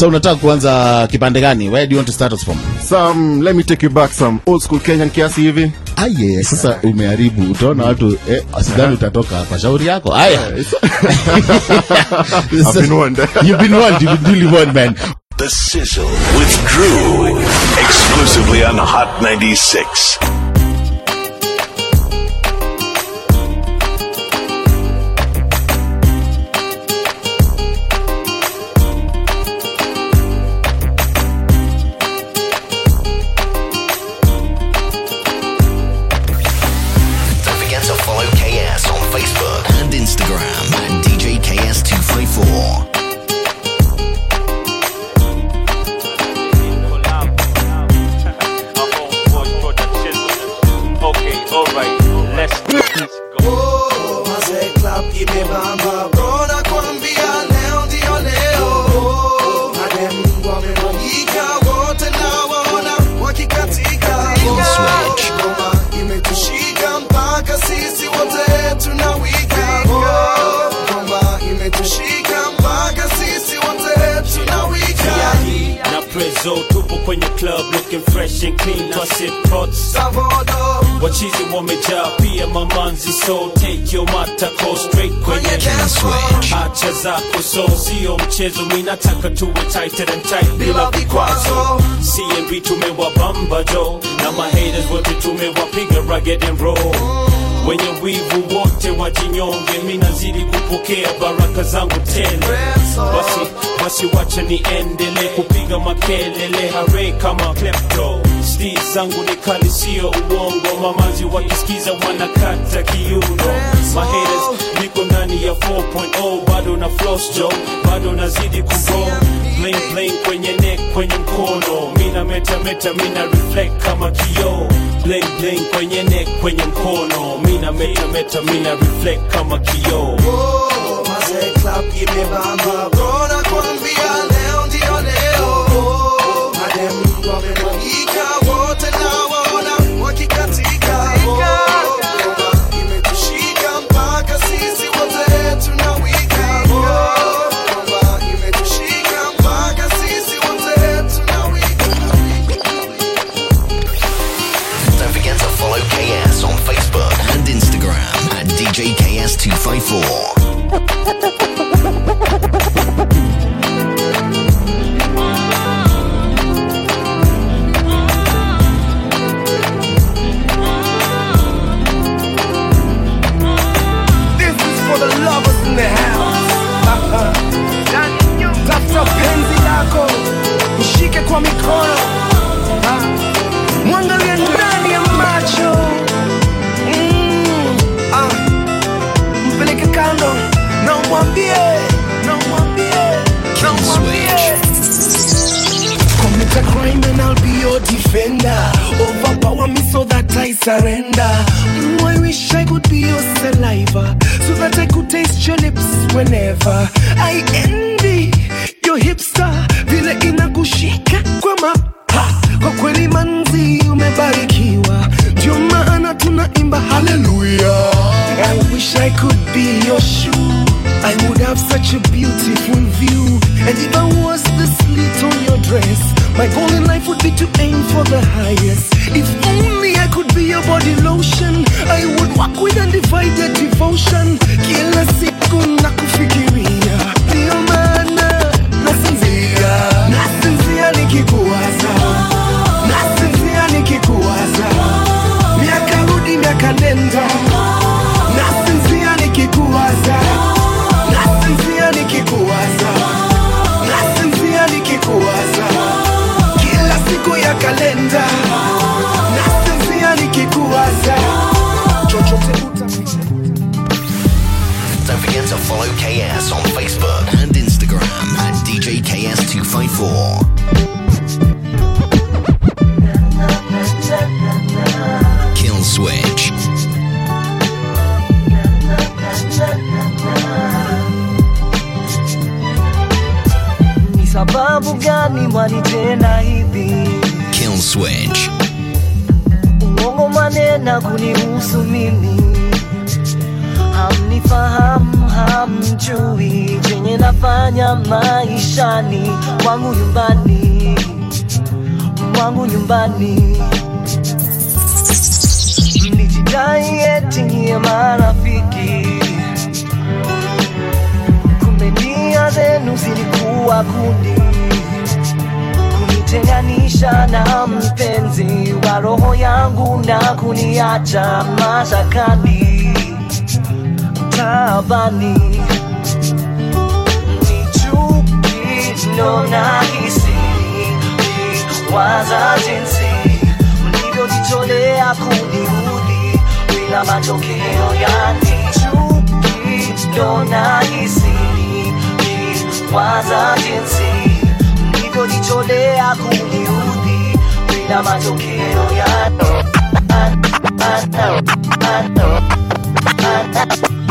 so unataka kuanza kipande gani where do you want to start us from Some, let me take you back some old school Kenyan kiasi hivi. aye sasa umeharibu utaona watu eh, sidhani utatoka hapa shauri yako Aya. I've been warned. you've been warned you've been duly warned man The Sizzle with Drew. Exclusively on Hot 96. Wachizi wamejaa pia mamanzi so take your matako straight kwenye hacha zako so sio mchezo minataka tuwe tighter and tight. Bila vikwazo. cmb tumewabamba jo. Na mahaters wote tumewapiga rugged and roll wenye wivu wote wajinyonge mi nazidi kupokea baraka zangu tele. Basi basi wacha niendele kupiga makelele hare kama klepto sti zangu ni kali sio uongo. Mamazi wakisikiza wanakata kiuno. Mahaters niko ndani ya 4.0 bado na floss jo bado nazidi kugo bling bling kwenye neck kwenye mkono. Mina meta meta mina reflect kama kioo. Bling bling kwenye neck kwenye mkono. Mina meta meta mina reflect kama kioo. Mazee club imebamba KS254.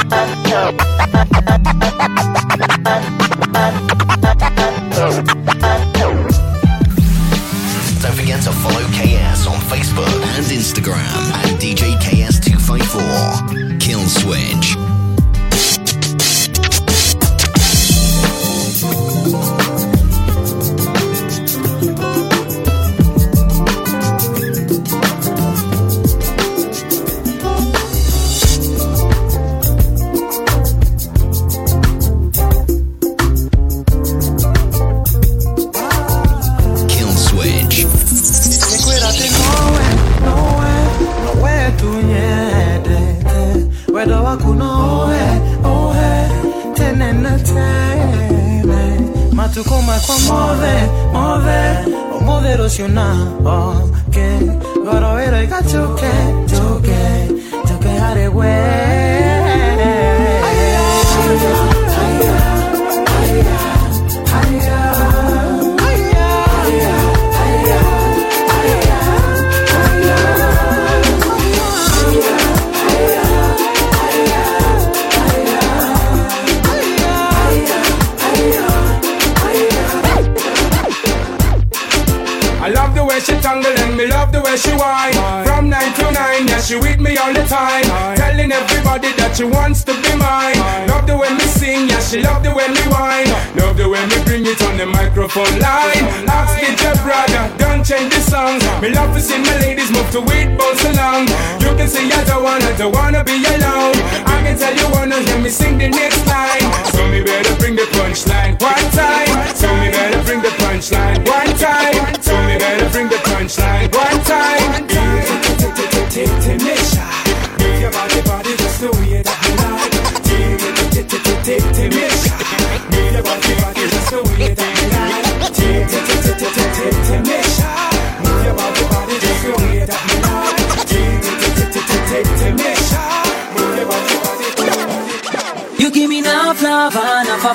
Bye.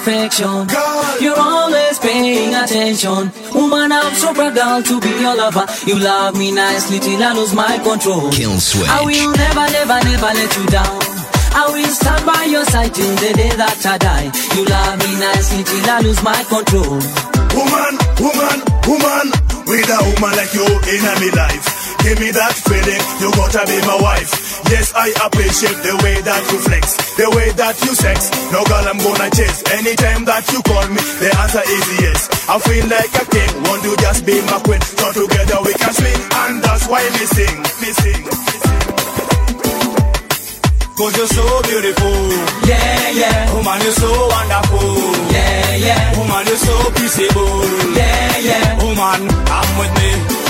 And enough affection. You're always paying attention. Woman, I'm so proud to be your lover. You love me nicely till I lose my control. Kill Switch. I will never, never, never let you down. I will stand by your side till the day that I die. You love me nicely till I lose my control. Woman, woman, woman, with a woman like you in my life. Give me that feeling, you gotta be my wife. Yes, I appreciate the way that you flex, the way that you sex. No girl, I'm gonna chase. Anytime that you call me, the answer is yes. I feel like a king, won't you just be my queen? So together we can swing, and that's why me sing, me sing. Cause you're so beautiful. Yeah, yeah, Woman, you're so wonderful. yeah, yeah, Woman, you're so peaceable. yeah, yeah, Woman, I'm with me.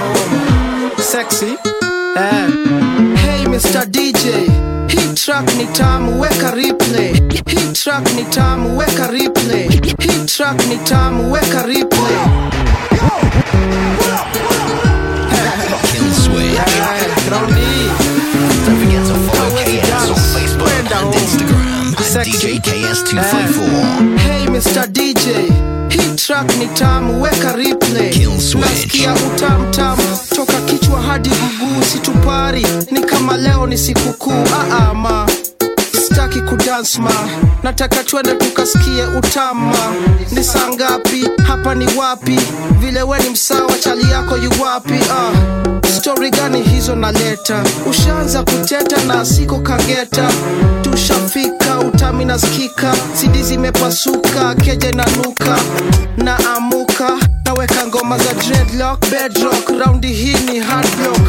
home. Sexy. Eh. Hey Mr. DJ, heat track ni tamu, weka replay. Heat track ni tamu, weka replay. Heat track ni tamu, weka replay. Instagram, DJ KS254. Hey, Mr. DJ. track ni tam weka replay, nasikia utamtam toka kichwa hadi mguu, situpari. Ni kama leo ni sikukuu, aama ah, ah, sitaki kudance nataka twende tukasikie utama ni saa ngapi? Hapa ni wapi? Vile we ni msawa chali yako yuwapi uh. Ah, stori gani hizo naleta? Ushaanza kuteta na siko kangeta. Tushafika utami na skika sidi zimepasuka keje nanuka. Na amuka naweka ngoma za dreadlock bedrock. Raundi hii ni hardlock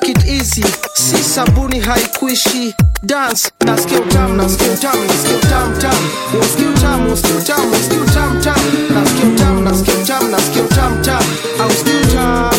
take it easy, si sabuni haikuishi dance. Nasikia utamu nasikia utamu nasikia utamu tamu unasikia utamu unasikia utamu unasikia utamu tamu nasikia utamu nasikia utamu nasikia utamu tamu au sikia utamu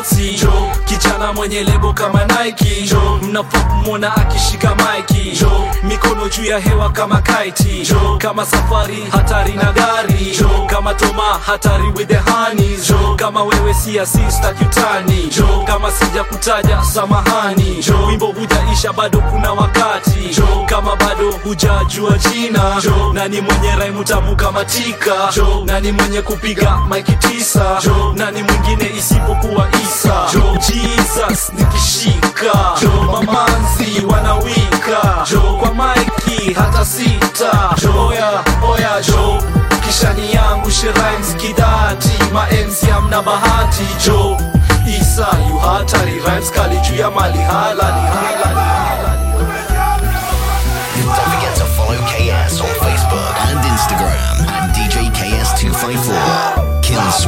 kutoka South jo kijana mwenye lebo kama Nike jo mnafaa akishika maiki jo mikono juu ya hewa kama kite jo kama safari hatari na gari jo kama toma hatari with the honeys jo kama wewe si asista kutani jo kama sija kutaja samahani jo wimbo hujaisha bado kuna wakati jo kama bado hujajua jina. Jo nani mwenye raimu tamu kama tika jo nani mwenye kupiga maiki tisa. Jo nani mwingine isipokuwa isa. Jo jesus nikishika. Jo mamanzi wanawika. Jo kwa maiki hata sita. Jo oya oya jo. Kishani yangu sherimes kidati maenzi amna bahati. Jo isa yu hatari. Rhymes kali juu ya mali halali halali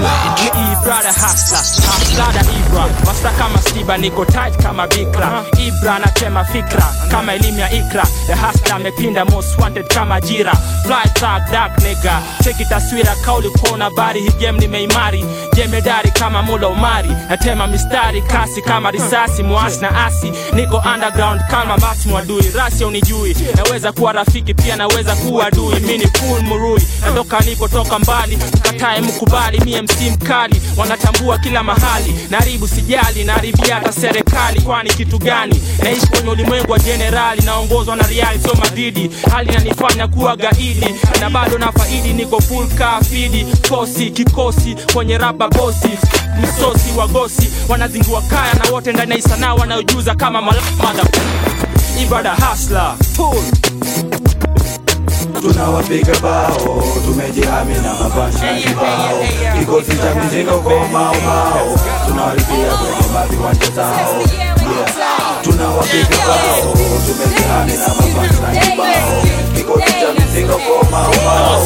KS254. Kill Switch. Ibra hasa hasada Ibra. Masta kama Stiba niko tight kama Bikra. Ibra anatema fikra. Kama elimu ya Ikra. The hustler amepinda most wanted kama jira. Fly tag dark nigga. Cheki taswira kauli kuona bari Hii game nimeimari. Jemedari kama Mula Umari Natema mistari kasi kama risasi Muasi na asi. Niko underground kama Max Mwadui. Rasi unijui. Naweza kuwa rafiki pia naweza kuwa adui. Mini full murui. Natoka nilipotoka mbali Katae mkubali. Mie MC mkali Wanatambua kila mahali. Naribu sijali Naribia hata serikali Kwani kitu gani? Naishi kwenye ulimwengu wa jenerali Naongozwa na riali sio madidi Hali nanifanya kuwa gaidi Na bado na faidi Niko full kafidi. Kosi kikosi Kwenye raba bosi Msosi wagosi Wanazingua kaya na wote ndani ya isanaa Wanaojuza kama malamada Ibada hasla Full tunawapiga bao. Tumejihami na mabasha kibao kikosi cha mizinga uko maomao tunawalipia kwenye maviwanja zao. Tunawapiga bao. Tumejihami na mabasha kibao kikosi cha mizinga uko maomao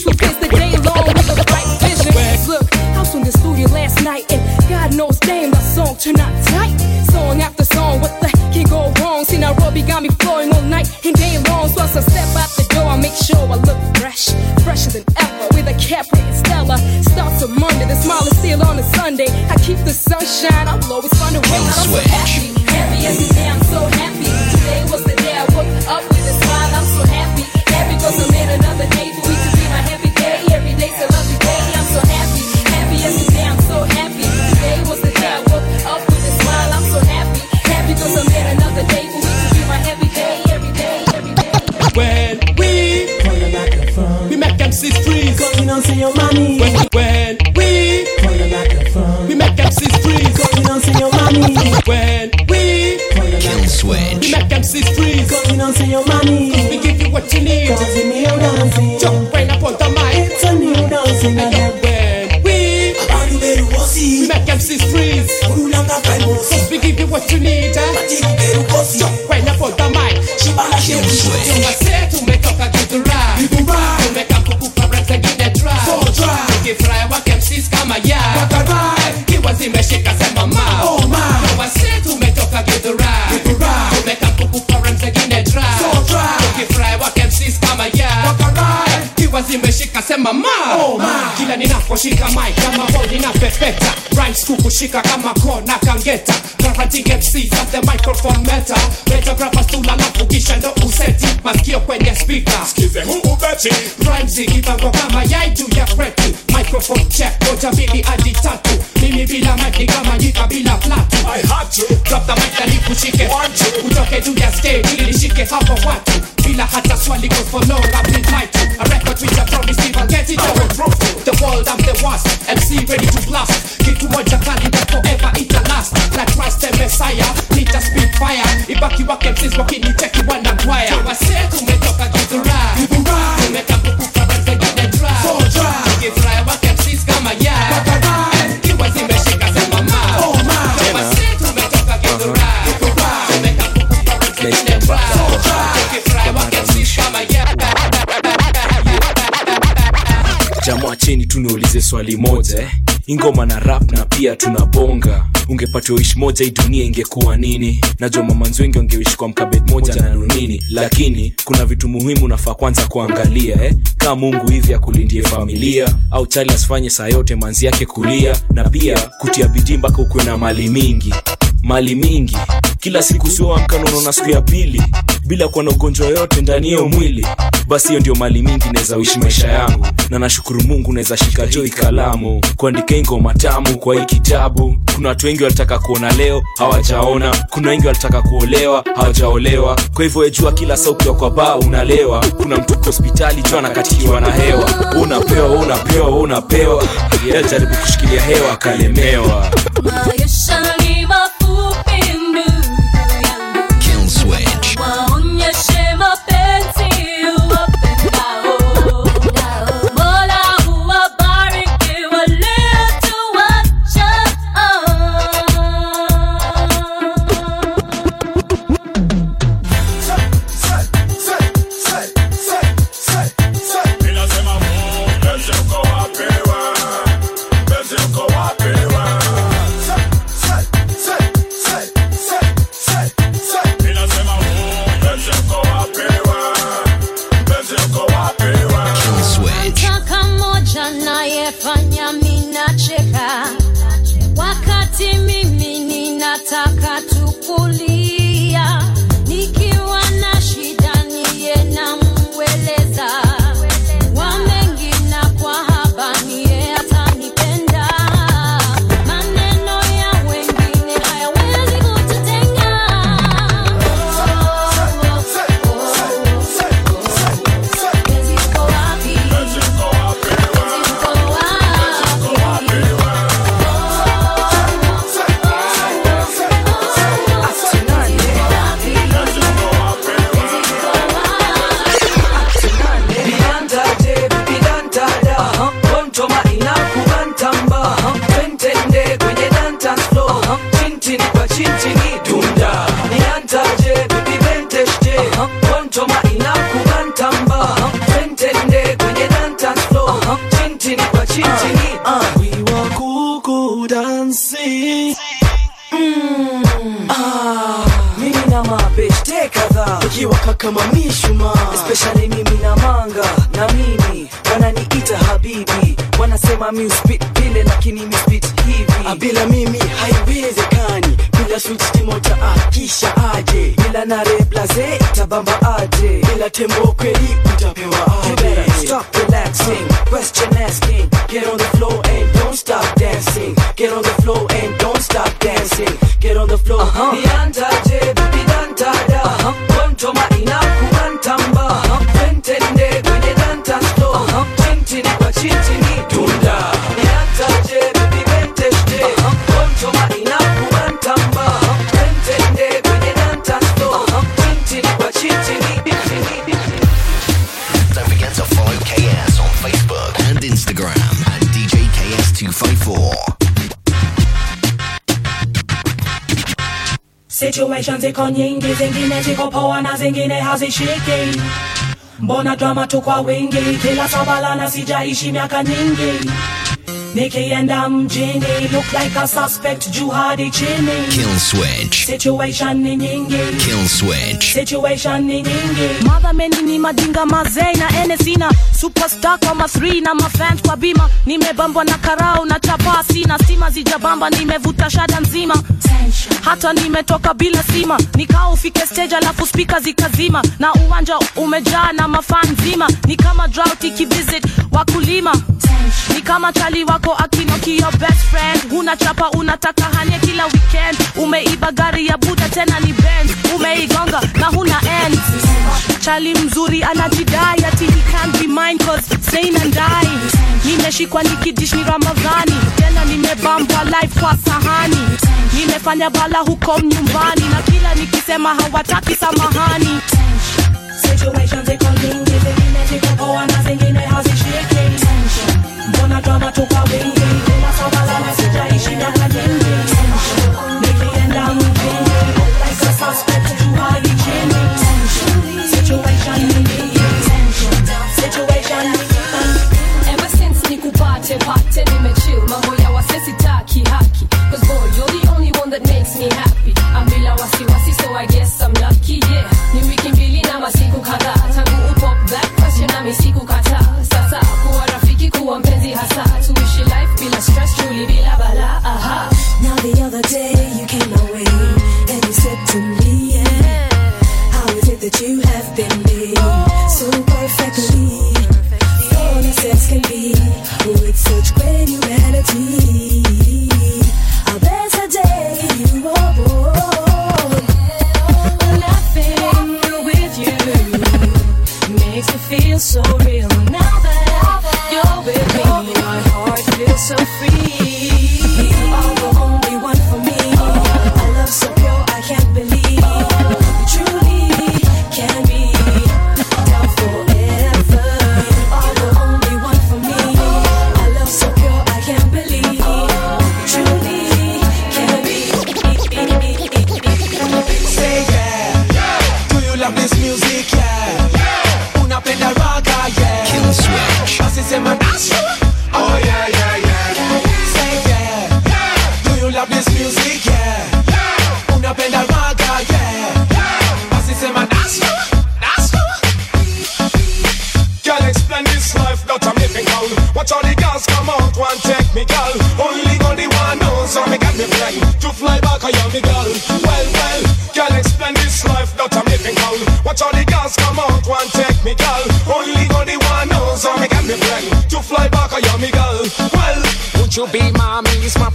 will face the day long with a bright vision. Look, I was in the studio last night, and God knows, damn, that song turned out tight. Song after song, what the heck can go wrong? See, Nairobi got me flowing all night and day long. So as I step out the door, I make sure I look fresh, fresher than ever. With a cap and Stella. Starts on Monday, the smile is still on a Sunday. I keep the sunshine, I'll always find a way. I'm so happy, When we Kill Switch. we make MCs freeze. Going on see your money. We give you what you need. Cause it's new dancing. Jump right up on the mic. It's a new dancing. And then when we we make MCs freeze. Cause we give you what you need. eh? Jump right up on the mic. Kill Switch. Tumase tumetoka Githurai tumeka kukupa rap zingine dry tukifurahi wake MCs kama kiwa zimeshika sema ma. Kila ninaposhika mic kama bodi na pepeta. Rhymes kukushika kama kona kangeta. Guaranteed MCs at the microphone meta Better grab a stool ndo useti. Masikio kwenye speaker. Skize huu beti rhymes ikipangwa kama yai juu ya kreti microphone check moja mbili hadi tatu. Mimi bila mic ni kama nyika bila platu I had to. Drop the mic na nikushike. Utoke juu ya stage ili nishike hapo watu bila hata swali go for no rap in light a record which I promise I'll get it over the world I'm the worst. MC ready to blast. Get kitu moja kali that forever it a last like Christ the Messiah nita speed fire. Ibaki wake MCs wakinicheki wana I wase tumetoka Githurai tu niulize swali moja eh? ingoma na rap na pia tunabonga ungepatiwa ishi moja hii dunia ingekuwa nini najua mamanzi wengi wangeishi kwa mkabed moja na nunini lakini kuna vitu muhimu nafaa kwanza kuangalia eh? kaa mungu hivi akulindie familia au chali asifanye saa yote manzi yake kulia na pia kutia bidii mpaka ukuwe na mali mingi mali mingi. Kila siku sioamka unaona siku ya pili bila kuwa na ugonjwa yoyote ndani hiyo mwili. Basi hiyo ndio mali mingi naweza uishi maisha yangu. Na nashukuru mungu naweza shika joi kalamu kuandika ingoma tamu kwa hii kitabu. Kuna watu wengi walitaka kuona leo hawajaona. Kuna wengi walitaka kuolewa hawajaolewa. Kwa hivyo wejua kila saa ukiwa kwa baa unalewa. Kuna mtu hospitali jua anakatikiwa na hewa. Unapewa unapewa unapewa. Yajaribu kushikilia hewa akalemewa ikiwa mishuma, especially mimi na manga na mimi. Wananiita habibi. Wanasema mi uspit vile lakini mi spit hivi. Ah, bila mimi haiwezekani. Bila switch timota akisha aje. Bila na reblaze itabamba aje. Bila tembo kweli Situations ziko nyingi, zingine ziko poa na zingine hazishiki. Mbona drama tu kwa wingi, kila sabalana sijaishi miaka nyingi. Nikienda mjini, look like a suspect juu hadi chini. Kill switch. Situation ni nyingi. Kill switch. situation ni nyingi madhameni ni madinga mazei na enesina superstar kwa ma3 na mafans kwa bima nimebambwa na karao na chapa sina stima zijabamba nimevuta shada nzima hata nimetoka bila sima Nikao ufike stage alafu spika zikazima na uwanja umejaa na mafan zima. ni kama drought ikivisit wakulima ni kama chali wako akinoki your best friend. Huna chapa unataka hanie kila weekend. Umeiba gari ya buda tena ni benz. Umeigonga na huna end. Chali mzuri anajidai ati he can't be mine cause sane and die nimeshikwa nikidish ni ramadhani. Tena nimebambwa life kwa sahani. Nimefanya bala huko nyumbani. Na kila nikisema hawataki samahani. Situations iko nyingi, zingine ziko na zingine hazishiki. drama took a wing wing. Tena sabala mesija ishi na kanying wing. Make me end down with wing wing. Like a suspect to hide chin wing. Situation wing wing. Situation wing wing. Ever since nikupate pate nimecha.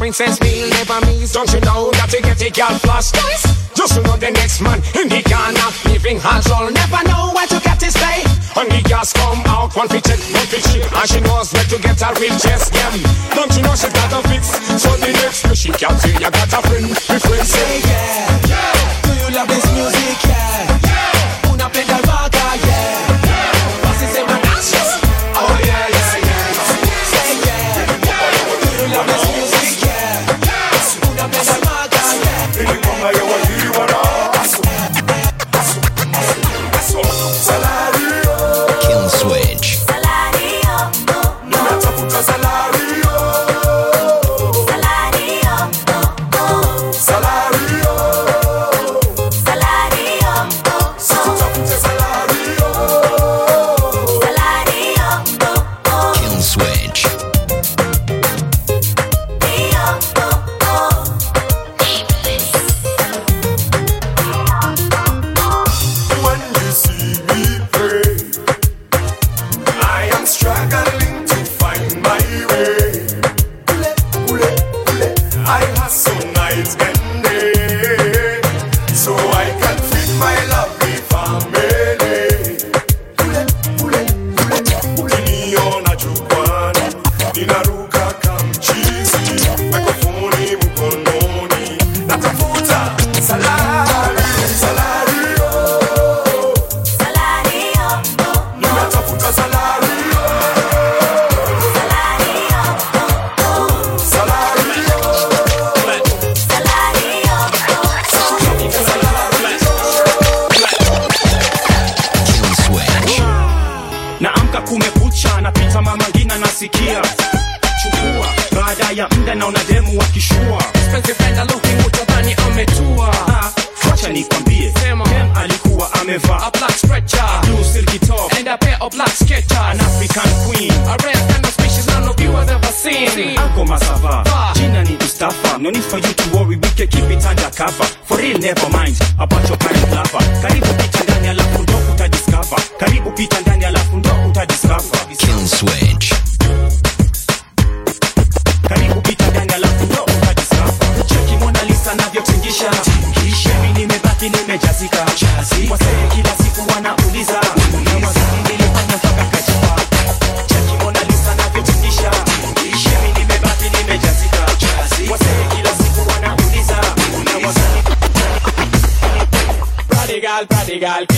Princess will never miss Don't you know that you get a girl flash twice Just to know the next man in the corner Living hands all never know where to get his pay. And the girls come out, one fit check, one fit cheap And she knows where to get a real chest game Don't you know she got a fix? So the next day she can say you got a friend My friend say black stretcher blue silky top And a pair of black sketchers an african queen A rare kind of species none of you has ever seen Ako Masava. Gina need Mustafa. No need for you to worry, we can keep it under cover. For real, never mind about your current lover. Karibu picha ndani alafu ndo utadiscover. Karibu picha ndani alafu ndo utadiscover. Kill switch. Karibu picha ndani alafu ndo utadiscover. Cheki Mona Lisa navyotingisha. Mimi nimebaki nimejazika. Wasee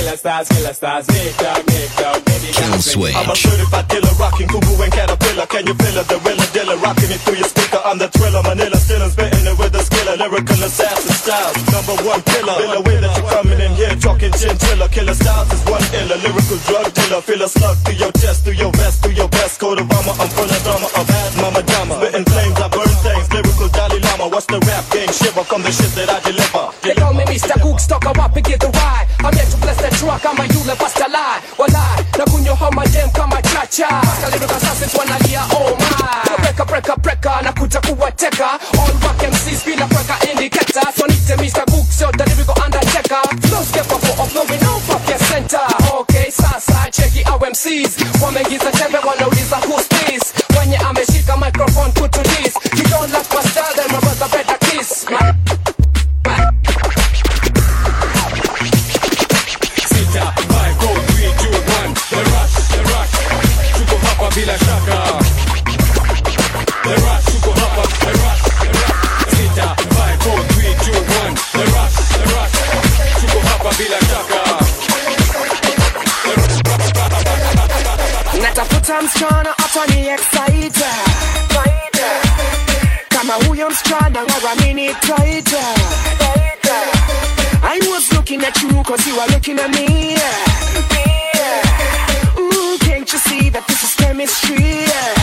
killer stars, killer stars, make up, make up, baby Kill switch. I'm a certified killer rocking Kubu and caterpillar. Can you feel it? The real dealer rocking it through your speaker. I'm the thriller, Manila still spitting it with a skiller, lyrical assassin style. Number one killer. Feel the way that you're coming in here talking chinchilla. Killer styles is one iller, lyrical drug dealer. Feel a slug through your chest, through your vest, through your vest. Code of armor, I'm full of drama, a bad mama drama. Spitting flames, I burn things. Lyrical Dalai Lama. Watch the rap game shiver from the shit that I deliver. They call me Mr. Gooks, talk about to get the ride. I'm here to bless the truck, I'm a yule pastalai. Walai, na kunywa homa dem kama chacha. Kalibu assassins wanalia, oh my. Preka, preka, preka, na kuja kuwateka. All back MCs bila kweka indicator. So nite Mr. Cook yo, delivery undertaker. Flow step up for flowing over your center. Okay, sasa, cheki our MCs. Wameingiza tembe, wanauliza who's this? mwenye ameshika microphone, this. You don't like my style, then my brother better kiss. My you cause you are looking at me. Yeah. Ooh, can't you see that this is chemistry? Yeah.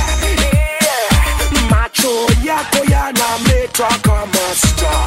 Macho, ya, ya, na, me, talk, star.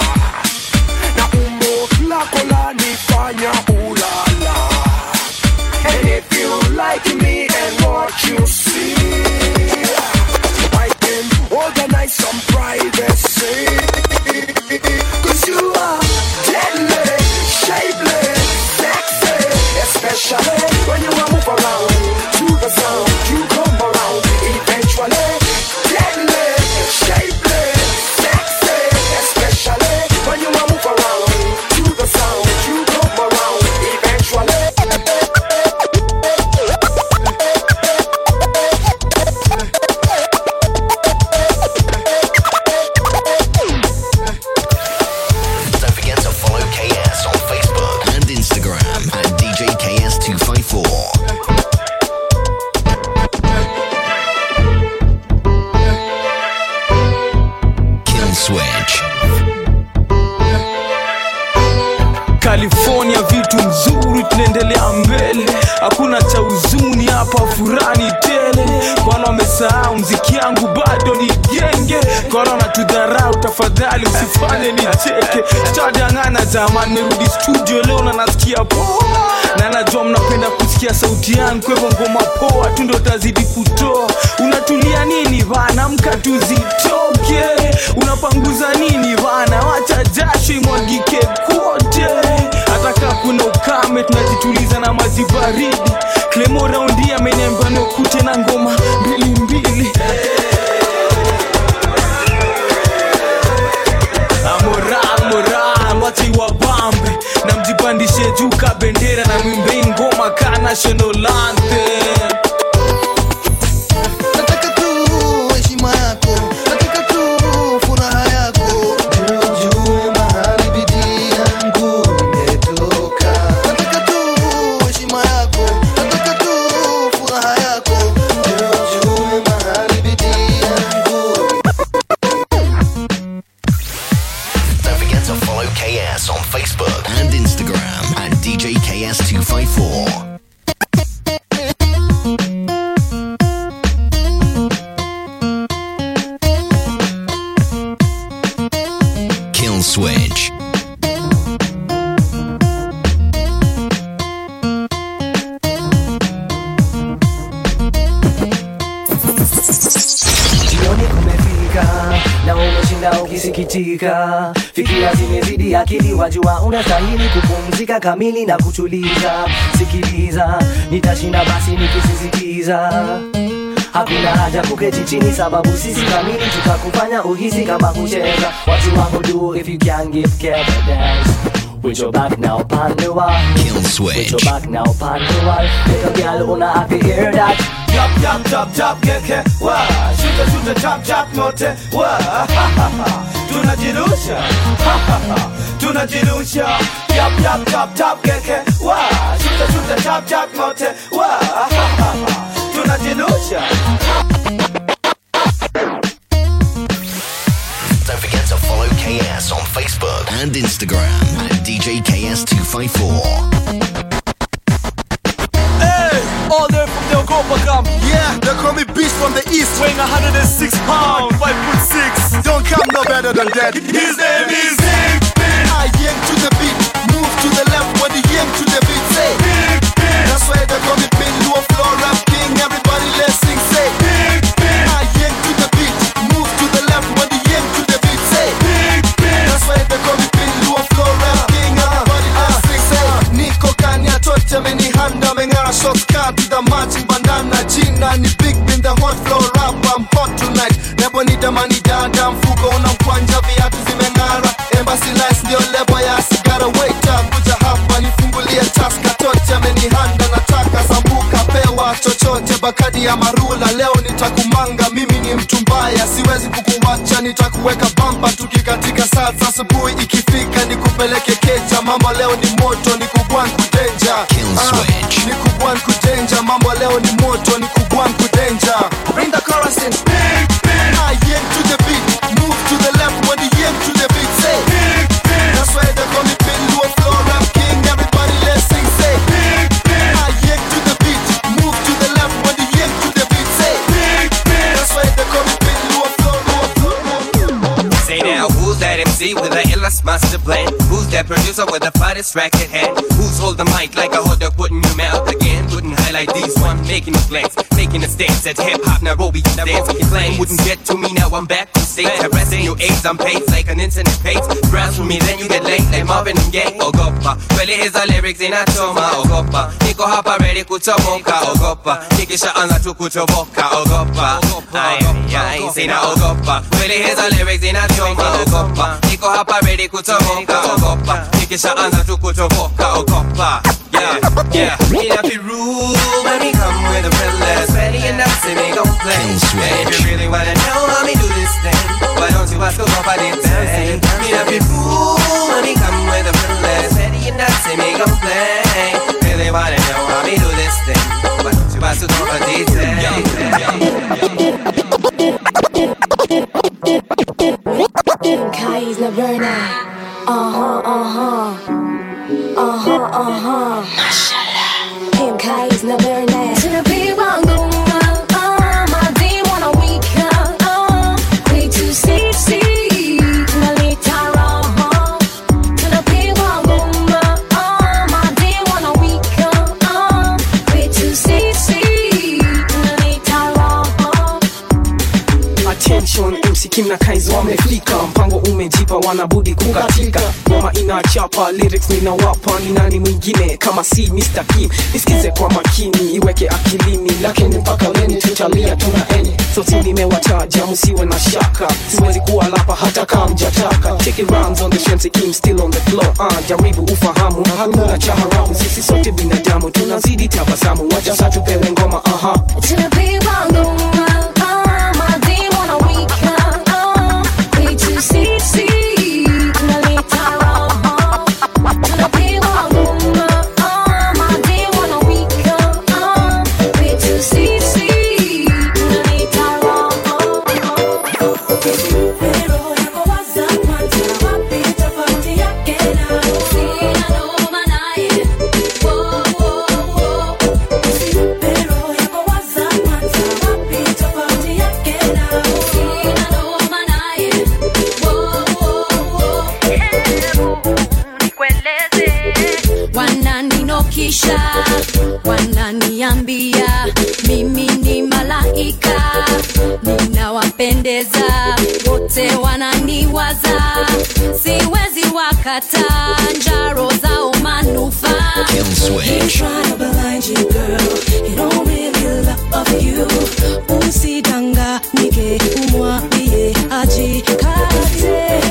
kamili na kutuliza. Sikiliza, nitashinda basi nikisisitiza. Hakuna haja kuketi chini, sababu sisi kamili tukakufanya uhisi kama kucheza. What you wanna do if you can give care the dance With your back now upon Kill switch. With your back now upon Little girl una have hear that. Chop chop chop chop keke wa Shuta shuta chop chop mote. Wa Tunajirusha. Tunajirusha. chop chop chop chop keke wa shuta shuta chop chop mote wa tunajinusha Don't forget to follow KS on Facebook and Instagram DJ KS254. Hey, All there from the Ogopa come. Yeah, they call me beast from the east, weighing 106 pounds, 5 foot 6. Don't come no better than that. His name is Zing to the left. asubuhi ikifika nikupeleke Kenya, mambo leo ni moto, ni kukutenja the finest hand? Who's hold the mic like a hot dog put in your mouth again? Wouldn't highlight these one, making a glance, making a stance at hip hop Nairobi dance. Playing wouldn't get to me, now I'm back on stage. Harassing your AIDS, I'm paid like an internet page. Browse for me, then you get late like Marvin and Gaye. Oh, ogopa, kweli hizo lyrics in inachoma. Ogopa, oh, niko hapa ready kutoboka. Ogopa, oh, nikishaanza tu kutoboka. Ogopa, ay, ay, sina ogopa. Kweli hizo lyrics in inachoma. Ogopa, niko hapa ready kutoboka. Ogopa, nikishaanza tu kutoboka. Ogopa, yeah, yeah. It up be rude when we come with the realest. Ready enough, say we gon' play. And if you really wanna know how me do this thing, why don't you ask Ogopa the thing? It up be rude when we come with the realest. Ready enough, say we gon' play. Really wanna know how me do this thing, why don't you ask Ogopa the thing? Kai's na burner. Uh huh, uh huh. Uh huh, uh huh. Mashallah. Uh, way too sexy. Tunaleta raha. To the big one, go, uh, uh, my day wanna week, uh, uh, way too sexy. Tunaleta raha. attention MC Kim na Kaizo wamefika, mpango umejipa, wanabudi kukatika. Ngoma inachapa, lyrics ninawapa, ni nani mwingine kama si Mr. Kim? Nisikize kwa makini, iweke akilini, lakini mpaka leni tutalia, tuna eni sauti nimewataja, msiwe na shaka, siwezi kuwa lapa hata kama mjataka. It rounds on the shensi Kim still on the floor, uh, jaribu ufahamu, hakuna cha haramu, sisi sote binadamu, tunazidi tabasamu, wacha sasa tupewe ngoma, aha. To the malaika wananiambia mimi ni malaika, ninawapendeza wote wananiwaza, siwezi wakata njaro zao manufaa. Usidanganyike, umwambie ajikate.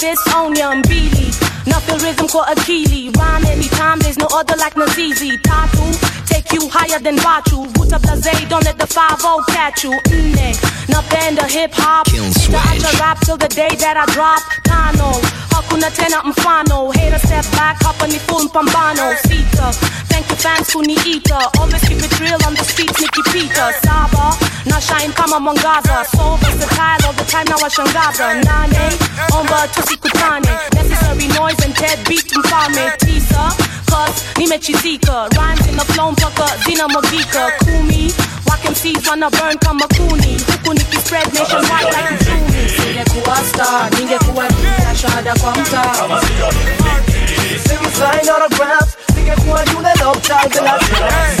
This on ya mbili. Nothing rhythm called Akili. Rhyme anytime, there's no other like Nazizi. Tatu, take you higher than Batu. Buta Blaze, don't let the 5 catch you. Nne, napenda hip hop. Nitaacha rap till the day that I drop. Tano, hakuna tena mfano. Hater step back, hapa ni full mpambano. Sita, thank you fans kuniita. Always keep it real on the streets, Nicky Peter. Saba, na shine kama mwangaza. So versatile all the time na washangaza. Nane, omba tusikutane. Necessary noise and dead beat mfalme. Tisa, cause nimechizika. Rhymes in the flow mpaka zinamwagika. Kumi, wake wana burn kama kuni. Huku nikispread nationwide like mchumi. Ningekuwa star, ningekuwa jina shahada kwa mtaa. Sign autographs, ningekuwa yule lopchild bila stress.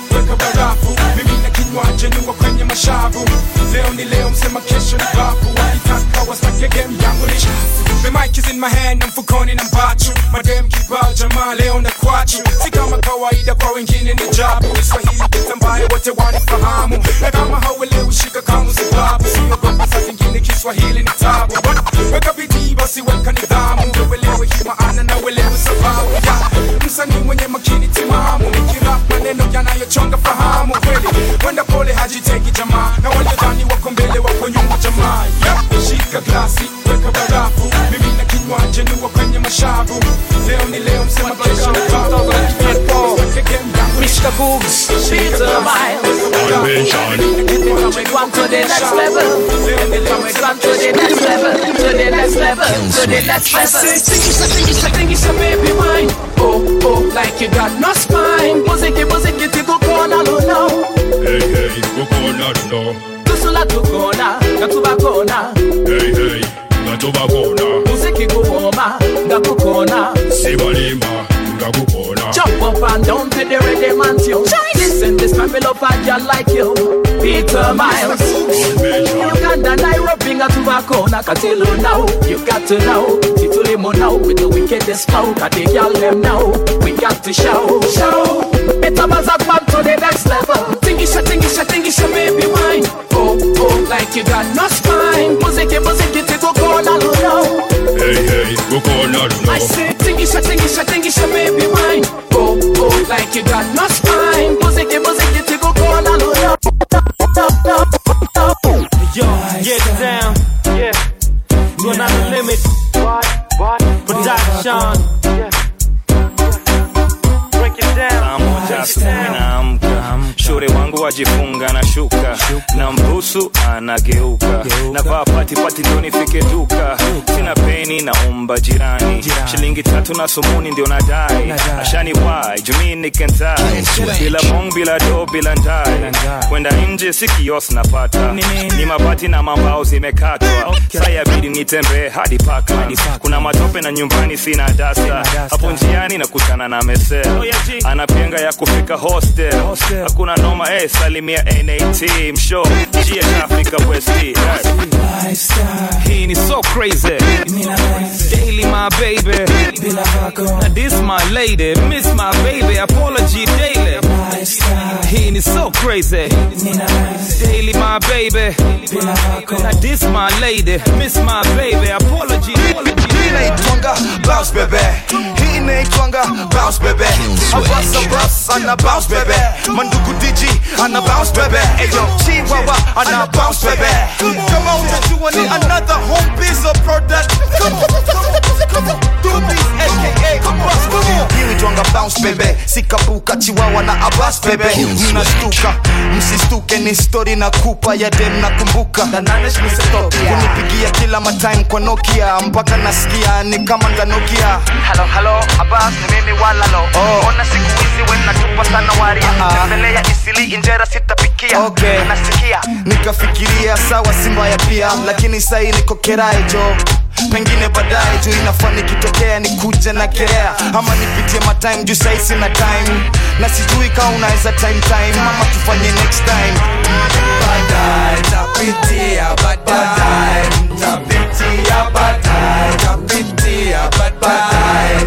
niwa kwenye mashavu. Leo ni leo, msema kesho ni bafu. Wakitaka wastake game yangu ni. The mic is in my hand, na mfukoni na mbachu. Madem kibao jamaa leo na kwachu. Si kama kawaida kwa wengine ni jabu. Kiswahili kitambaye wote wanifahamu. Na kama hauelewi shika kama sababu. Sio Kiswahili ni tabu? Weka bidii basi weka nidhamu uelewe hii maana maneno yanayochonga fahamu kweli Wenda pole hajiteki jamaa Na waliodhani wako mbele wako nyuma jamaa yeah. Shika glasi, weka barafu Mimi na kinywaji niwa kwenye mashavu Leo ni leo msema kesho Mr. Googs, Peter Miles. And they come with one to the next level. They come to the next level. To the next level. To the next I level. say, think it's a, think it's a, think it's a baby wine. Oh, oh, like you got no spine. Muziki, tiku kona. Hey, hey, kukona no. Tusula tukona, kona. Hey, hey, ngatoba kona. Muziki kuoma, ngakukona. Sibalima, ngakukona. Jump up and down to the rhythm and tune. Listen, this me love a girl like you. Peter Miles. Uganda, Nairobi, Ngatuba na Katilu now. You got to know. Titulimo now with the wickedest the girl them now. We got to show. Show. Peter Miles up man to the next level. Tingisha, tingisha, tingisha, baby wine. Oh, oh, like you got no spine. Muziki, muziki, tiku kona luno. Hey, hey, kukona I no. say, tingisha, tingisha, tingisha, baby wine. Oh, oh, like you got no spine. Muziki, muziki, Yo, get down. Yeah. You're not the limit. Production. Break it down. pamoja asubuhi naamka shure wangu wajifunga na shuka. Na mbusu anageuka. Na vaa patipati ndio nifike duka. Sina peni na umba jirani. Shilingi tatu na sumuni ndio nadai. Ashani wai jumii nikentai bila bong bila do bila ndai kwenda nje sikios napata. Ni mabati na mambao zimekatwa. Sayabidi nitembee hadi paka. Kuna matope na nyumbani sina dasta. Hapo njiani nakutana na mesel. Anapenga ya kufika hostel. Hakuna noma eh, salimia nat msho gs africa west hii ni so crazy. Daily my baby. Na this my lady miss my baby. Apology daily. Hii ni so crazy. Daily my baby. Na this my lady miss my baby. Apology Hii inaitwanga bounce bebe hii inaitwanga bounce bebe abasa bras ana bounce bebe mandugu dj ana bounce bebe eyo chiwawa ana bounce bebe kama unajua ni another home of product Come on, come on, come on. Dubis, aka Abbas, come on. Hii inaitwanga bounce bebe sikapuka chiwawa na abas bebe mnashtuka. Msistuke ni stori na kupa ya dem nakumbuka kunipigia kila matime kwa nokia mpaka nasikia ni kama nganokia halo halo abas ni mimi walalo oh. ona siku hizi wenatupa sana waria. Tembelea isili injera sitapikia. Okay. nasikia. Nikafikiria sawa si mbaya pia lakini sahii niko keraejo pengine baadaye juu inafaa nikitokea nikuja na kerea ama nipitie matime juu saisi sina time. Na sijui kaa unaweza time time. Ama tufanye next time. Baadaye tapitia baadaye tapitia baadaye tapitia baadaye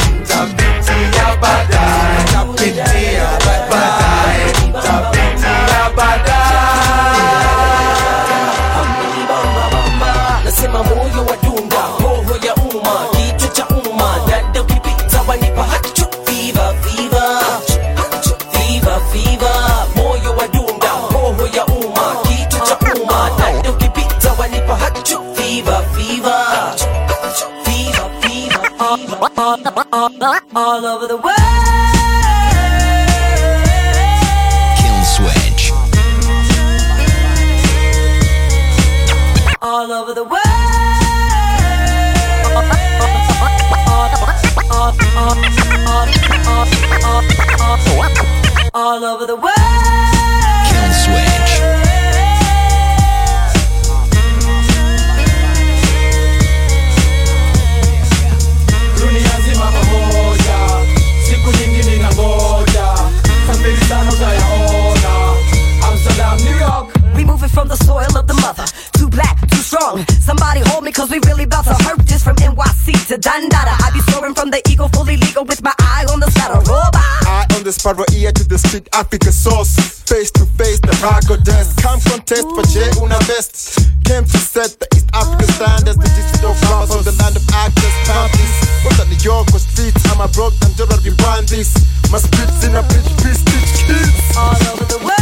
all over the world. Kill switch. All over the world. All over the world. We moving from the soil of the mother. Too black, too strong. Somebody hold me, cause we really about to hurt this from NYC to Dandada. I be soaring from the eagle, fully legal with my eye on the saddle. Robot. Eye on the sparrow ear to the street Africa sauce. Face to face, the rago dance. Come contest for J Una Best. Came to set the East African standards. The digital farm on the land of actors, panties. Was at New York or streets? I'm a broke and Jordan we brand this. My spits in a bridge, please teach kids. All over the world.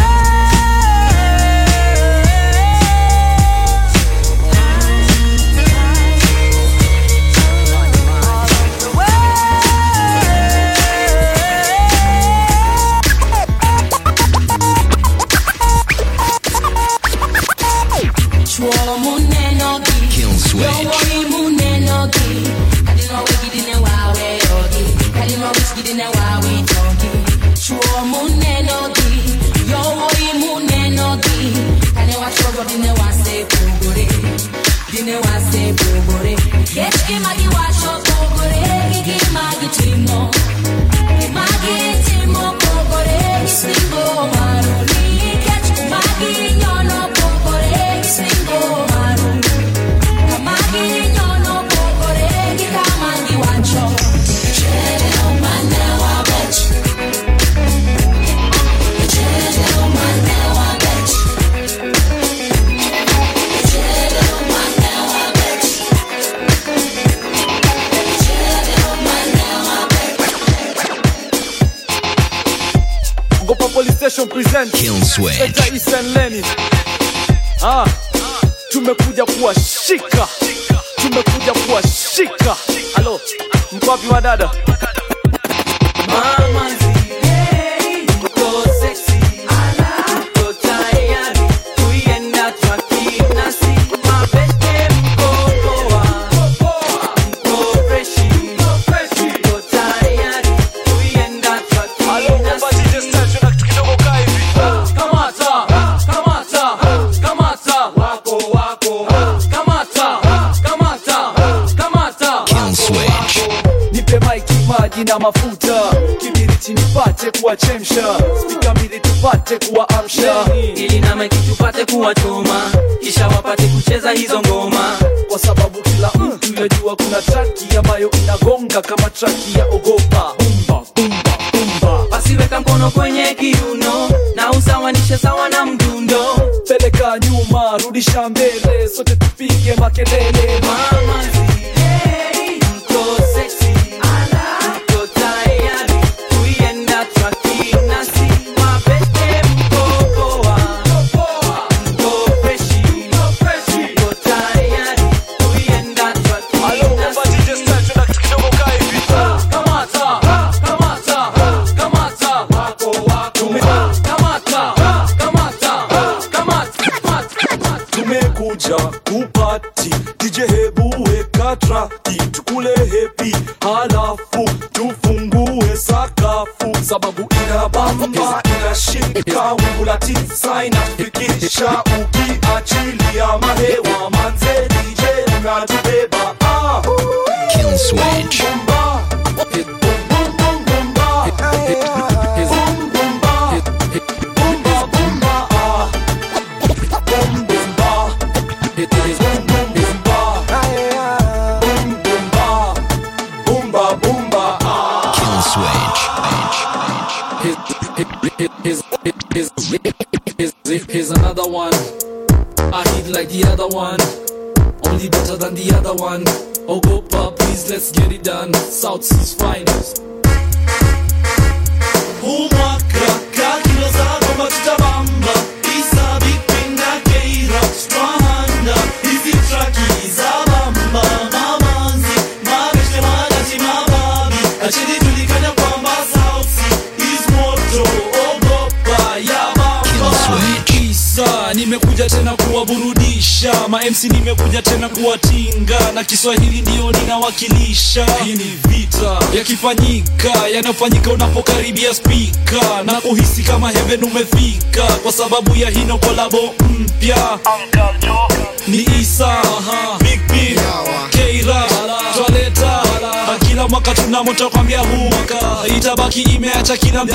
Present Kill the other one. Only better than the other one. Oh, Gopa, please let's get it done. South Seas Finals. Huu mwaka kakilo za kwamba tutabamba isa bipinda keira twahanda hizi traki za bamba mamanzi mabeshe madachi mababi achini tulikanya kwamba sauti izmoto ogopa oh, ya bamba isa nimekuja tena kuwaburudi kuwaburudisha ma nimekuja tena kuwatinga na Kiswahili ndio ninawakilisha. Hii ni vita yakifanyika, yanayofanyika unapokaribia spika na kuhisi kama heaven umefika, kwa sababu ya hino kolabo mpya. Ni Isa, Keira, twaleta. Kila mwaka tunamoto kwambia huu itabaki imeacha kila mtu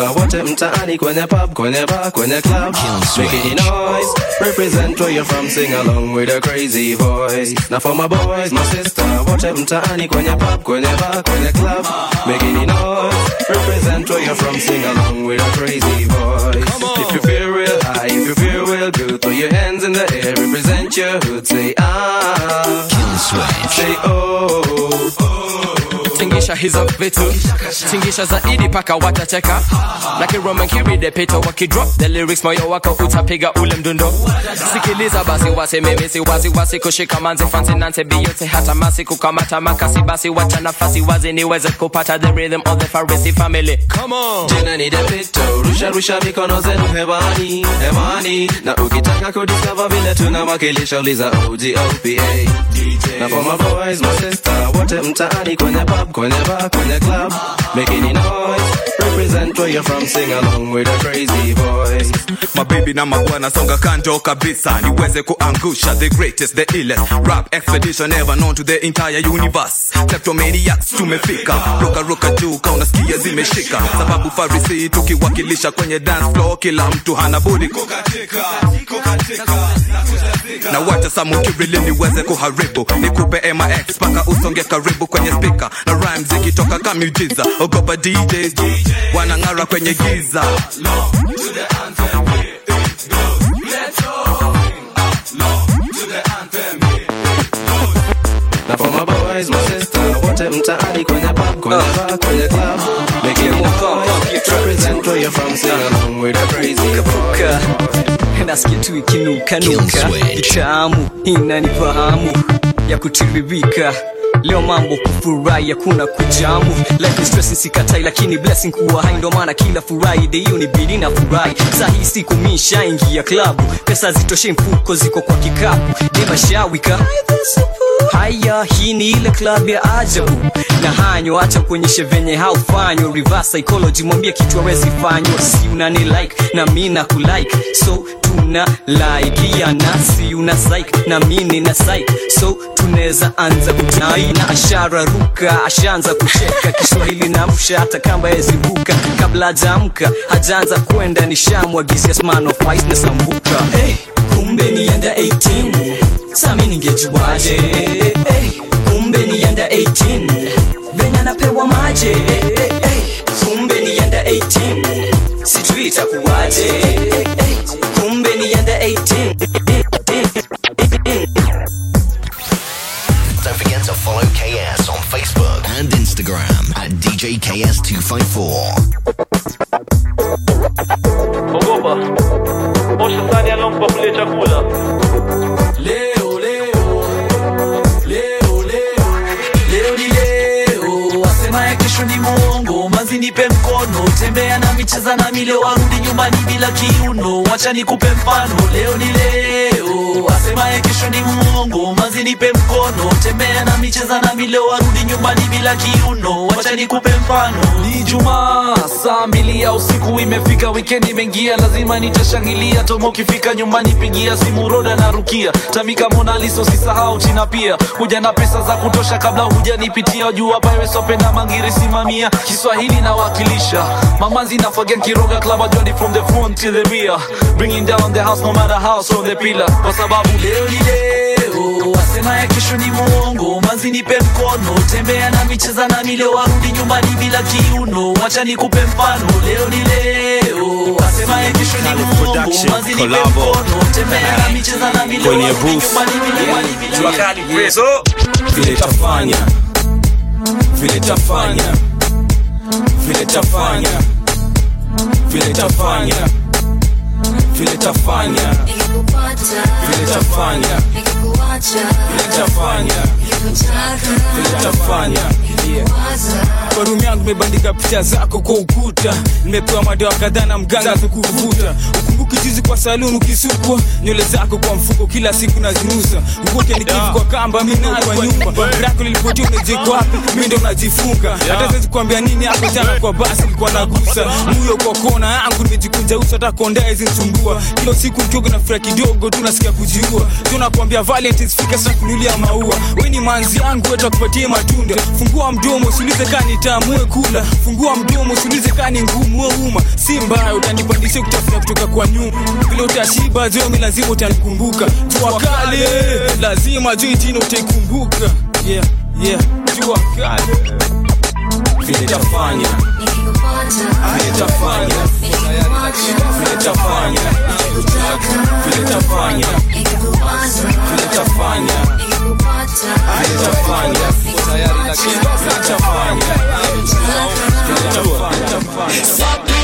mababi achilijulikana kwamba sausi masista wote mtaani kwenye pub kwenye bar kwenye club making noise. Represent where you're from sing along with a crazy voice. Now for my boys my sister wote mtaani kwenye pub kwenye bar kwenye club. Making noise. Represent where you're from sing along with a crazy voice. If you feel real high if you feel real good throw your hands in the air represent your hood say ah. Kill the switch. Say oh. oh tingisha hizo vitu tingisha zaidi paka watacheka like roman kiridepito wakidrop the lyrics moyo wako utapiga ule mdundo. Sikiliza basi wasi mimi wasi wasi kushika manzi fansi nanse biyote hata masi kukamata makasi basi wacha nafasi wazi niweze kupata the rhythm of the farisi family. Come on. Jina ni depito rusha rusha mikono zenu hewani hewani. Na ukitaka kudiscover vile tunawakilisha uliza OGOPA na for my boys my sister wote mtaani kwenye pub kwenye bar kwenye club. Making noise represent where you're from sing along with a crazy voice mabibi na mabwana songa kando kabisa. Niweze kuangusha the greatest the illest rap expedition ever known to the entire universe. Kleptomaniacs tumefika. Roka roka juu kaunasikia zimeshika. Sababu farisi tukiwakilisha kwenye dance floor kila mtu hana budi na wacha samukirili niweze kuharibu. Nikupe max paka usonge karibu kwenye spika na rhymes zikitoka kamiujiza ogopa djs wanang'ara kwenye giza. Na for my boys my sister wote mtaani kwenye pub kwenye bar kwenye club. Making noise represent where you're from sing along with a crazy voice nasikia tu ikinukanuka itamu inanifahamu ya kutiririka. Leo mambo kufurahi hakuna kujamu. Life stress sikatai lakini blessing kuwa hai. Ndo maana kila friday hiyo ni bidi na furahi. Saa hii siku mishaingia klabu pesa zitoshe mfuko ziko kwa kikapu. Demashawika haya hii ni ile klabu ya ajabu. Na hanyo acha kuonyeshe venye haufanywa reverse psychology. Mwambie kitu awezi fanywa. Si unani like na mi na kulike. So tuna laikia nasi una psych na mimi na psych. So tunaweza anza kutai na ashara ruka ashaanza kucheka kiswahili na msha hata kamba yezibuka kabla hajaamka hajaanza kwenda nishamwagisia sman of ice na sambuka. Hey, kumbe nienda 18 sami ningejuaje? Hey, kumbe nienda 18 venya napewa maje hey, hey, kumbe nienda 18 sijui itakuwaje. Hey, kumbe Instagram at DJKS254. ogopa osha sani alompa kule chakula leo leo leo leo leo ni leo wasemaye kesho ni mwongo manzi nipe mkono tembea na micheza na mile warudi nyumbani bila kiuno. Wacha nikupe mfano leo ni leo. Asemaye kesho ni mwongo manzi nipe mkono. Tembea na micheza na mile warudi nyumbani bila kiuno. Wacha nikupe mfano. Ni jumaa saa mbili ya usiku imefika wikendi imeingia. Lazima nitashangilia tomo ukifika nyumbani pigia simu roda na rukia. Tamika monaliso usisahau china pia. Huja na pesa za kutosha kabla hujanipitia. Jua pirates wapenda mangiri simamia. Kiswahili nawakilisha mamanzi again Kiroga club ajwadi from the front to the rear. Bringing down the house no matter how so the pillar kwa sababu leo ni leo wasemaye kesho ni mwongo. Manzi nipe mkono tembea na micheza na mile warudi nyumbani bila kiuno. Wacha nikupe mfano leo ni leo wasemaye kesho ni mwongo. manzi nipe mkono tembea na micheza na mile warudi nyumbani bila Jua kali preso. vile tafanya vile tafanya vile tafanya vile tafanya vile tafanya vile tafanya vile tafanya vile tafanya kwa rumu yangu imebandika picha zako kwa ukuta. Nimepewa madawa kadhaa na mganga za kuvuta ukumbuki juzi kwa saluni ukisukwa. Nywele zako kwa mfuko kila siku nazirusa, ukoke nikivu kwa kamba mi nayo kwa nyumba. Rako lilipotia unajiko wapi? Ndo najifunga hata siwezi kuambia nini hapo jana kwa basi nilikuwa nagusa. Muyo kwa kona yangu nimejikunja jausi hata kondaa izinsumbua kila siku mkiogo na fura kidogo tunasikia kujiua. Tunakwambia valentines fika sasa kunulia maua. We ni manzi yangu wetu akupatie matunda. Fungua mdomo usiulize kaa nitamue kula. Fungua mdomo usiulize kaa ni ngumu uma. Si mbaya utanipandisha kutafuta kutoka kwa nyuma vile utashiba jomi lazima utanikumbuka. Jua kali lazima juu itino utaikumbuka yeah, yeah. jua kali. Vile tafanya nitafanya nitafanya nitafanya nitafanya nitafanya nitafanya nitafanya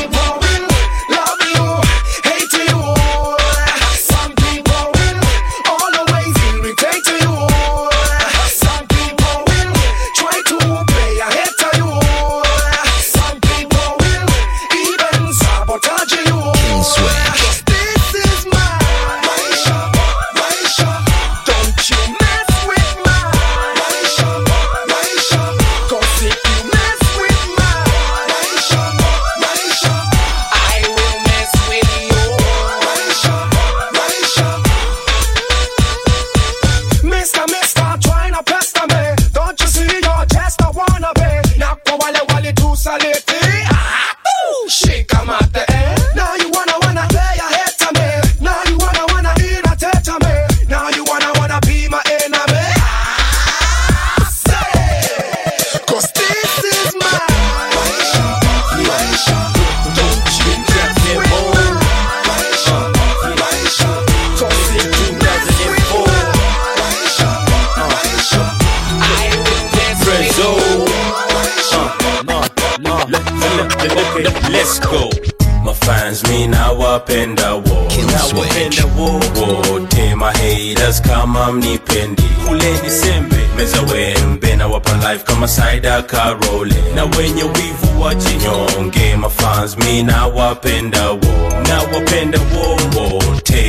hamnipendi. Kule ni sembe meza wembe na wapa life kama saida karole. Na wenye wivu wachinyonge mafans mi na wapenda wo. Na wapenda wo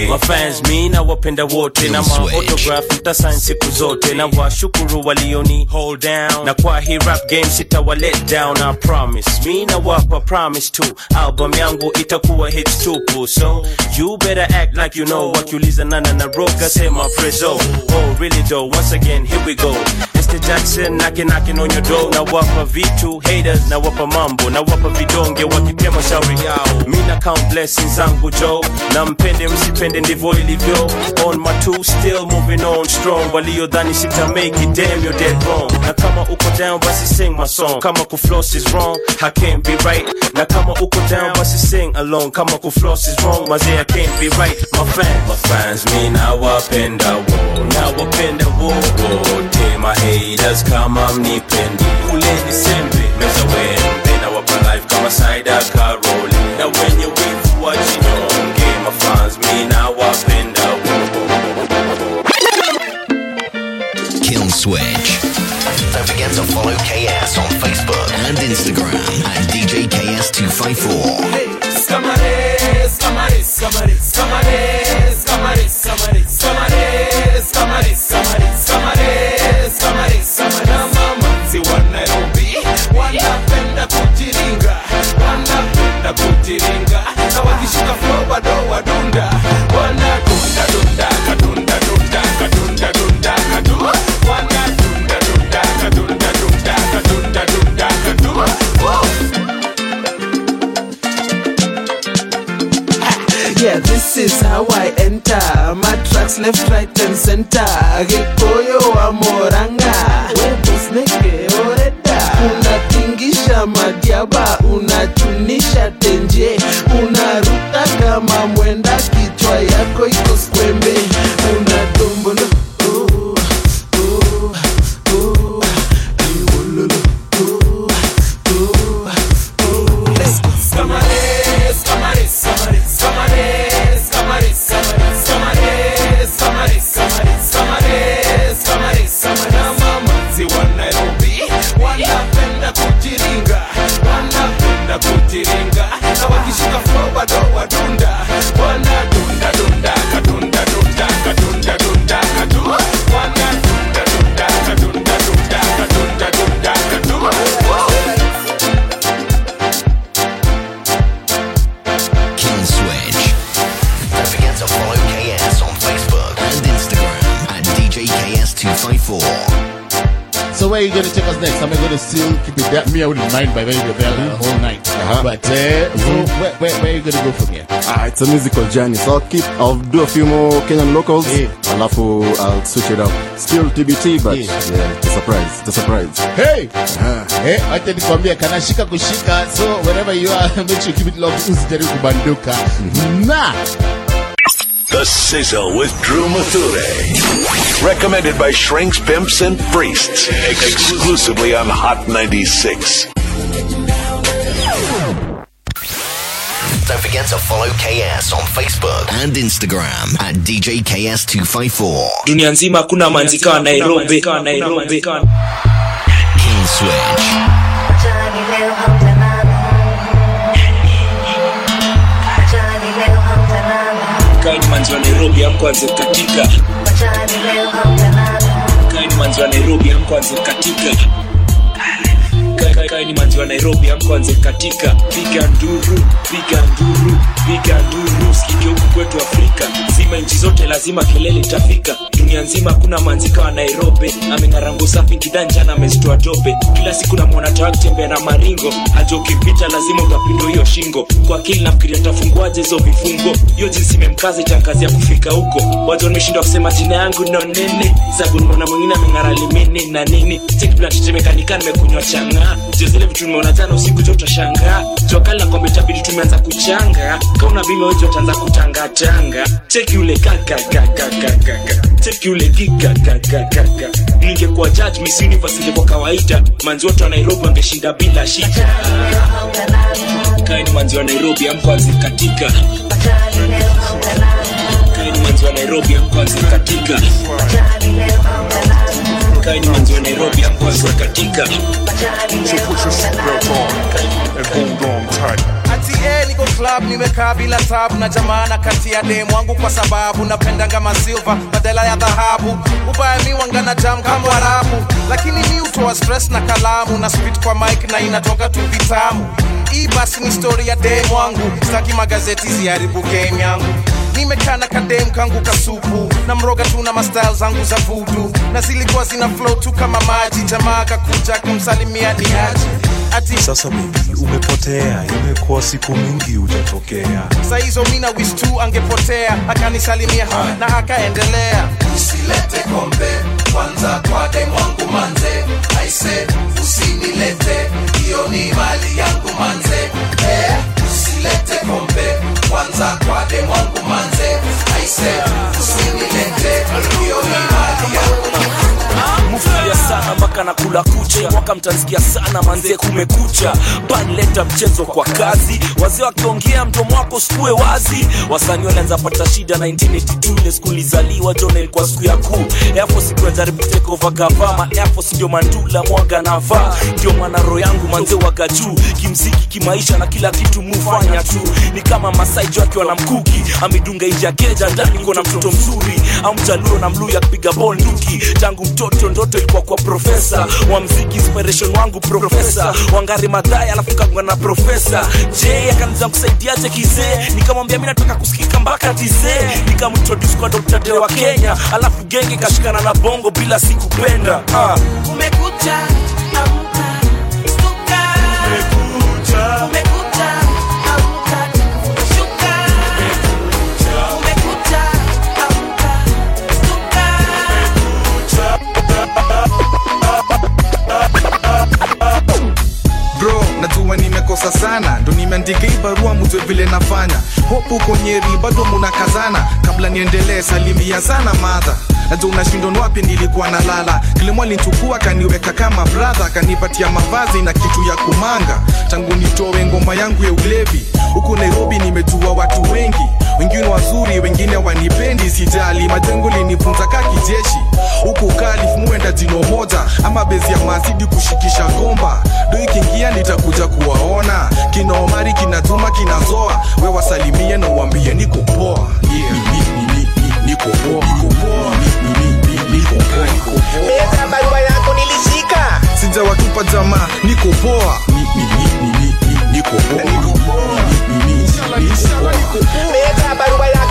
mafans mi nawapenda wote na maautograph mtasain siku zote na washukuru walioni hold down. Na kwa hii rap game sitawa let down I promise. Mi nawapa promise tu album yangu itakuwa hits tupu. So you better act like you know wakiuliza nana na roga sema prezo. Oh really though once again here we go. Mr. Jackson knocking knocking on your door. Na wapa vitu haters na wapa mambo na wapa vidonge wakitema shauri yao mi na count blessings zangu jo na mpende msipende ndivyo ilivyo on my two still moving on strong. Waliodhani sita make it damn you're dead wrong. Na kama uko down basi sing my song. Kama kufloss is wrong. I can't be right. Na kama uko down basi sing along. Kama kufloss is wrong. Mazee I can't be right. My fans. My fans mi nawapenda wo nawapenda wo wote my haters kama mnipendi kuleni sembe meza wembe na wapa life kama saida karoli na wenye wivu wajinyonge Kill Switch. Don't forget to follow KS on Facebook and Instagram at DJ KS254. Scamares, scamares, scamares, scamares, scamares, scamares, scamares, scamares, scamares, scamares, scamares, scamares. Na mamanzi wa Nairobi wanapenda kujiringa, wanapenda kujiringa, na wakishika flow bado wadunda, this is how I enter. My tracks left, right, and center. Gikoyo wa Moranga, webos neke oreda. Unatingisha madiaba, unachunisha tenje, unaruta kama mwenda, kichwa yako iko skwembe, I don't, I don't die. So where are you going to take us next? Am I going to still keep it there. Me, I wouldn't mind by maybe there the whole night. Uh-huh. But uh, so where, where, where are you going to go from here? Ah, it's a musical journey. So I'll keep, I'll do a few more Kenyan locals. Yeah. Alafu, I'll switch it up. Still TBT, but yeah, yeah it's a surprise. It's a surprise. Hey! Uh-huh. Eh, wacha nikwambia kanashika kushika so wherever you are make sure you keep it locked usijaribu kubanduka na The Sizzle with Drew Mathure. Recommended by Shrinks, Pimps, and Priests. Exclusively on Hot 96. Don't forget to follow KS on Facebook and Instagram at DJ KS254. dunia nzima hakuna manzika nairobi King Switch. Manzi wa nairobi amkwanze katika. Kaini manzi wa nairobi amkwanze katika Ka- ni maziwa wa nairobi amkwanze katika piga nduru piga nduru piga nduru. Sikike huku kwetu afrika. Zima nchi zote lazima kelele itafika. Dunia nzima hakuna manzika wa nairobi. Ameng'arango safi kidanjana amezitoa tope kila siku namwona tawa kutembea na maringo. Hata ukipita lazima utapindwa hiyo shingo. Kwa akili nafikiria tafunguaje hizo vifungo? Hiyo jinsi imemkaza itamkazi ya kufika huko. Watu wameshindwa kusema jina yangu no nene sabu mwana mwingine ameng'ara limini na nini? Tekplatetemekanika nimekunywa chang'aa zile vitu nimeona jana usiku cho utashangaa jokali na kwamba itabidi tumeanza kuchanga. Kauna bima wejo utaanza kutangatanga cheki ule kakakakakakaka cheki ule kikakakakaka ningekuwa judge miss universe ingekuwa kawaida. Manzi wote wa nairobi wangeshinda bila shida. Kaini manzi wa nairobi amkwanzi katika kaini manzi wa nairobi amkwanzi katika kaini manzi wa nairobi amkwanzi katika ati eh, niko club nimekaa bila tabu na jamana kati ya demu wangu kwa sababu napendanga masilva badala ya dhahabu. Ubaya mi wangana jam kama warabu lakini mi utoa stress na kalamu na spit kwa mike na inatoka tu vitamu. Hii basi ni story ya demu wangu staki magazeti ziharibu game yangu nimekaa na kadem kangu kasupu. Na mroga tu na mastyle zangu za vudu. Na zilikuwa zina flow tu kama maji. Jamaa kakuja kumsalimia ni haji ati sasa bibi umepotea. Imekuwa siku mingi ujatokea. saa hizo mina wish tu angepotea. Akanisalimia na akaendelea. Usilete kombe. Kwanza kwa dem wangu manze aise usinilete. Hiyo ni mali yangu manze. Eh, usilete kombe kwanza kwa dem wangu manze aise usinilete hiyo ni mali mufulia sana mpaka na kula kucha. Mwaka mtansikia sana manzee kumekucha. Banleta mchezo kwa kazi. Wazee wakiongea mdomo wako sikue wazi. Wasanii walianza pata shida 1982 ile skuli lizaliwa jona ilikuwa siku ya kuu. Airforce ikiwa jaribu kutekova gavama. Airforce ndio mandula mwaga navaa ndio manaro yangu manzee waga juu. Kimziki kimaisha na kila kitu mufanya tu. Ni kama masaijo akiwa na mkuki. Amidunga nje ya keja ndani iko na mtoto mzuri. Au mjaluo na mluya kupiga bol nduki tangu mtoto ndoto ilikuwa kwa profesa. Wa mziki inspiration wangu profesa. Wangari madhai alafu kagwa na profesa. Je akaniza kusaidiaje kizee? Nikamwambia mi nataka kusikika mpaka tizee. Nikamtroduce kwa dr de wa kenya. Alafu genge kashikana na bongo bila sikupenda. Ah. umekucha kosa sana. Dunia nimeandika hii barua mjue vile nafanya. Hopu konyeri bado munakazana kabla niendelee salimia sana madha najua unashindon wapi nilikuwa nalala kilimo alinchukua kaniweka kama bradha kanipatia mavazi na kitu ya kumanga. Tangu nitowe ngoma yangu ya ulevi huku nairobi nimejua watu wengi. Wengine wazuri wengine wanipendi sijali. Majengo linifunza ka kijeshi. Huku kalif muenda jino moja. Ama bezi ya mazidi kushikisha gomba. Do ikiingia nitakuja kuwaona. Kina sukari kinatuma kinazoa we wasalimie na uambie niko poa niko poa meza barua sijawatupa jamaa niko poa barua yako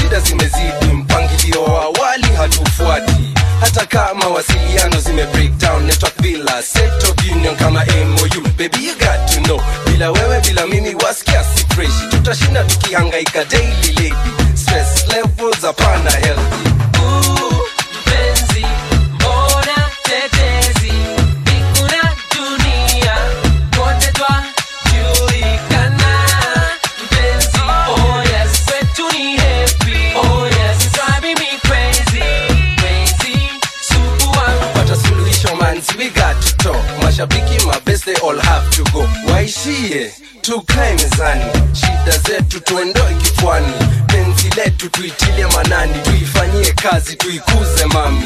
shida zimezidi mpangilio wa awali hatufuati. Hata kama wasiliano zime breakdown network bila set of union kama mou baby you got to know. Bila wewe bila mimi wasikia si fresh, tutashinda tukihangaika daily lady kazi tuikuze mami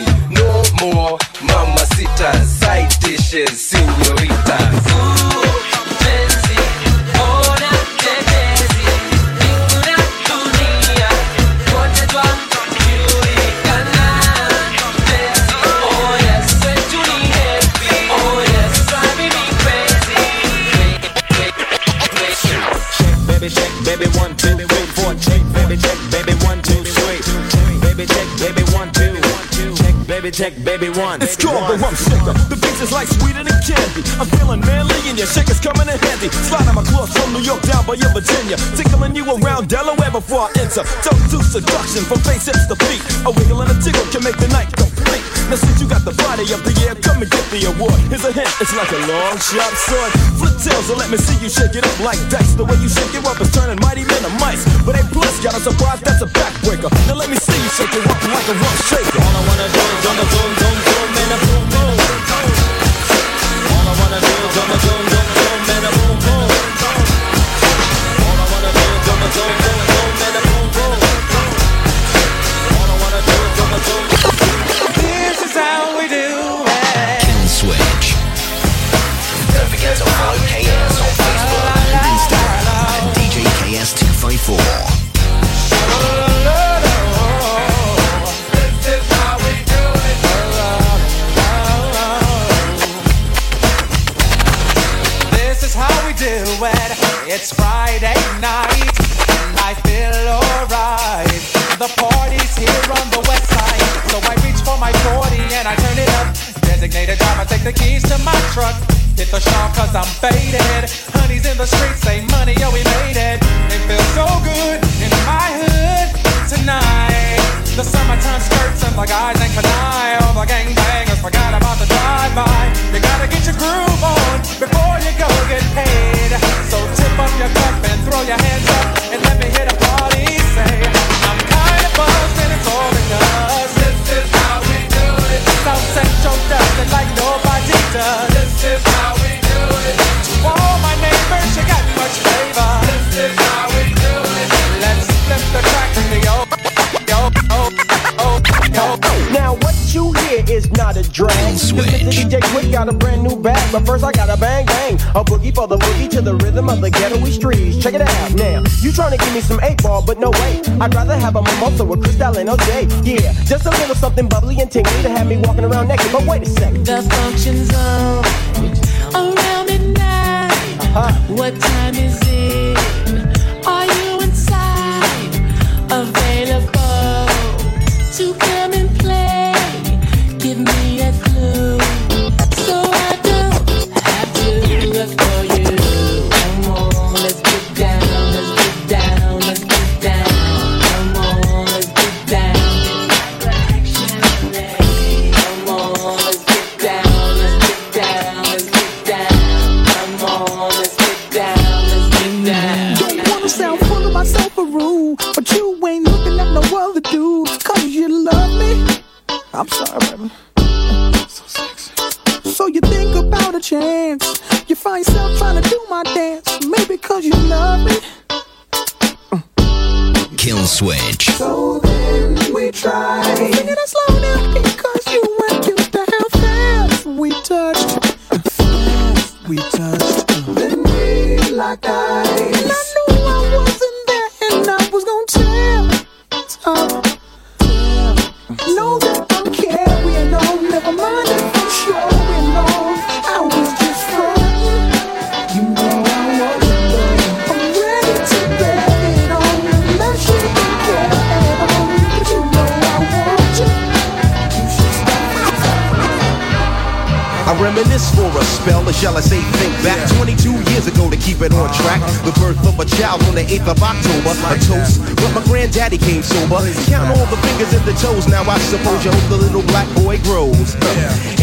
check, baby one. It's cool, but I'm sicker. The beats is like sweeter than candy. I'm feeling manly and your shaker's coming in handy. Sliding my clothes from New York down by your Virginia. Tickling you around Delaware before I enter. Don't do seduction from face hips to feet. A wiggle and a tickle can make the night complete. Now since you got the body of the year, come and get the award. Here's a hint, it's like a long sharp sword. Flip tails and let me see you shake it up like dice. The way you shake it up is turning mighty men to mice. But A plus got a surprise, that's a backbreaker. Now let me see you shake it up like a rough shaker. All I wanna do is jump a boom cause I'm faded. Honey's in the streets, Mr. DJ Quik got a brand new bag, but first I got a bang bang, a boogie for the boogie to the rhythm of the ghetto streets. Check it out now. You trying to give me some eight ball, but no way. I'd rather have a mimosa with Cristal and OJ. Yeah, just a little something bubbly and tingly to have me walking around naked. But wait a second. The function's on around midnight. Uh-huh. What time is it? Sober. Count all the fingers and the toes. Now I suppose you hope the little black boy grows. 18 years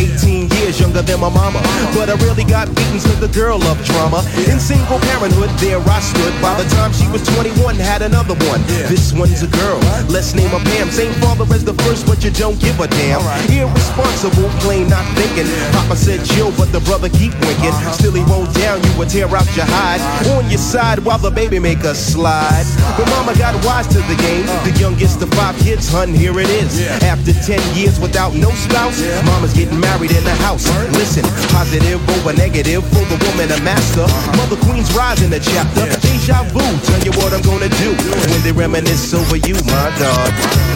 younger than my mama, but I really got beaten to the girl of drama. In single parenthood, there I stood. By the time she was 21, had another one. This one's a girl. Let's name her Pam. Same father as the first, but you don't give a damn. Irresponsible, plain not thinking. Papa said chill, but the brother keep winking. Still he won't down you, would tear out your hide. On your side while the baby make a slide. But mama got wise to the game. The youngest of five kids, hun, here it is. After 10 years without no spouse, mama's getting married in the house. Listen, positive over negative for the woman a master. Mother Queen's rise in the chapter. Deja vu, tell you what I'm gonna do when they reminisce over you, my dog.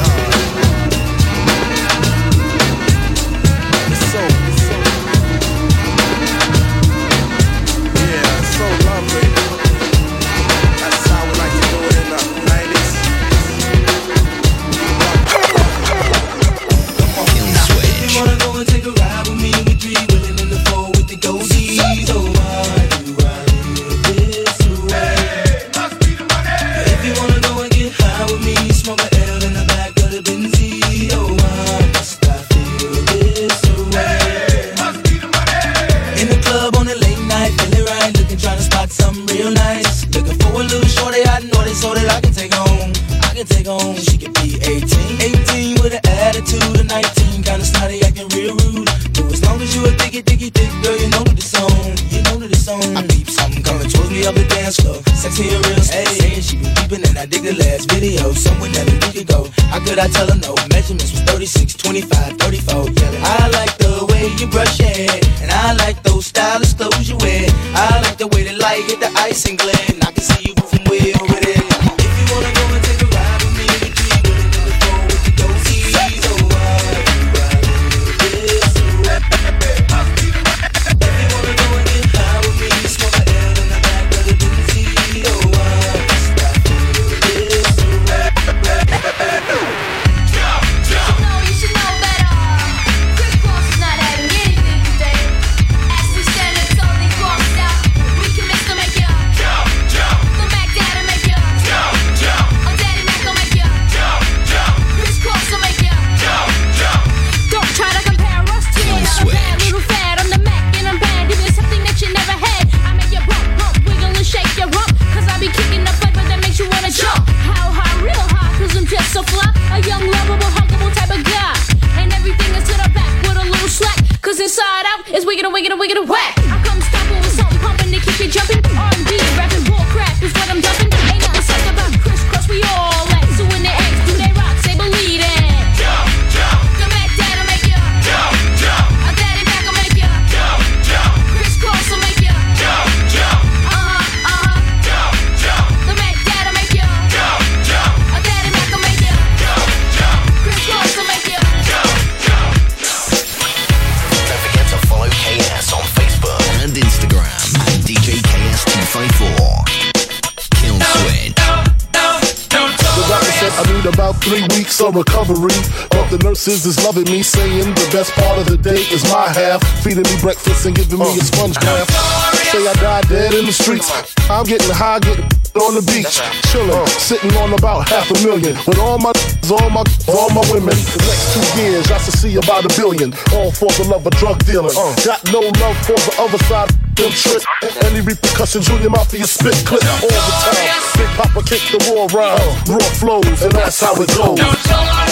Half a million. With all my all my all my women. The next two years I should see about a billion. All for the love of drug dealing. Uh. Got no love for the other side. Them trip. Any repercussions, Junior Mafia spit clip all the time. Big Papa kick the raw rhyme, raw flows, and that's how it goes.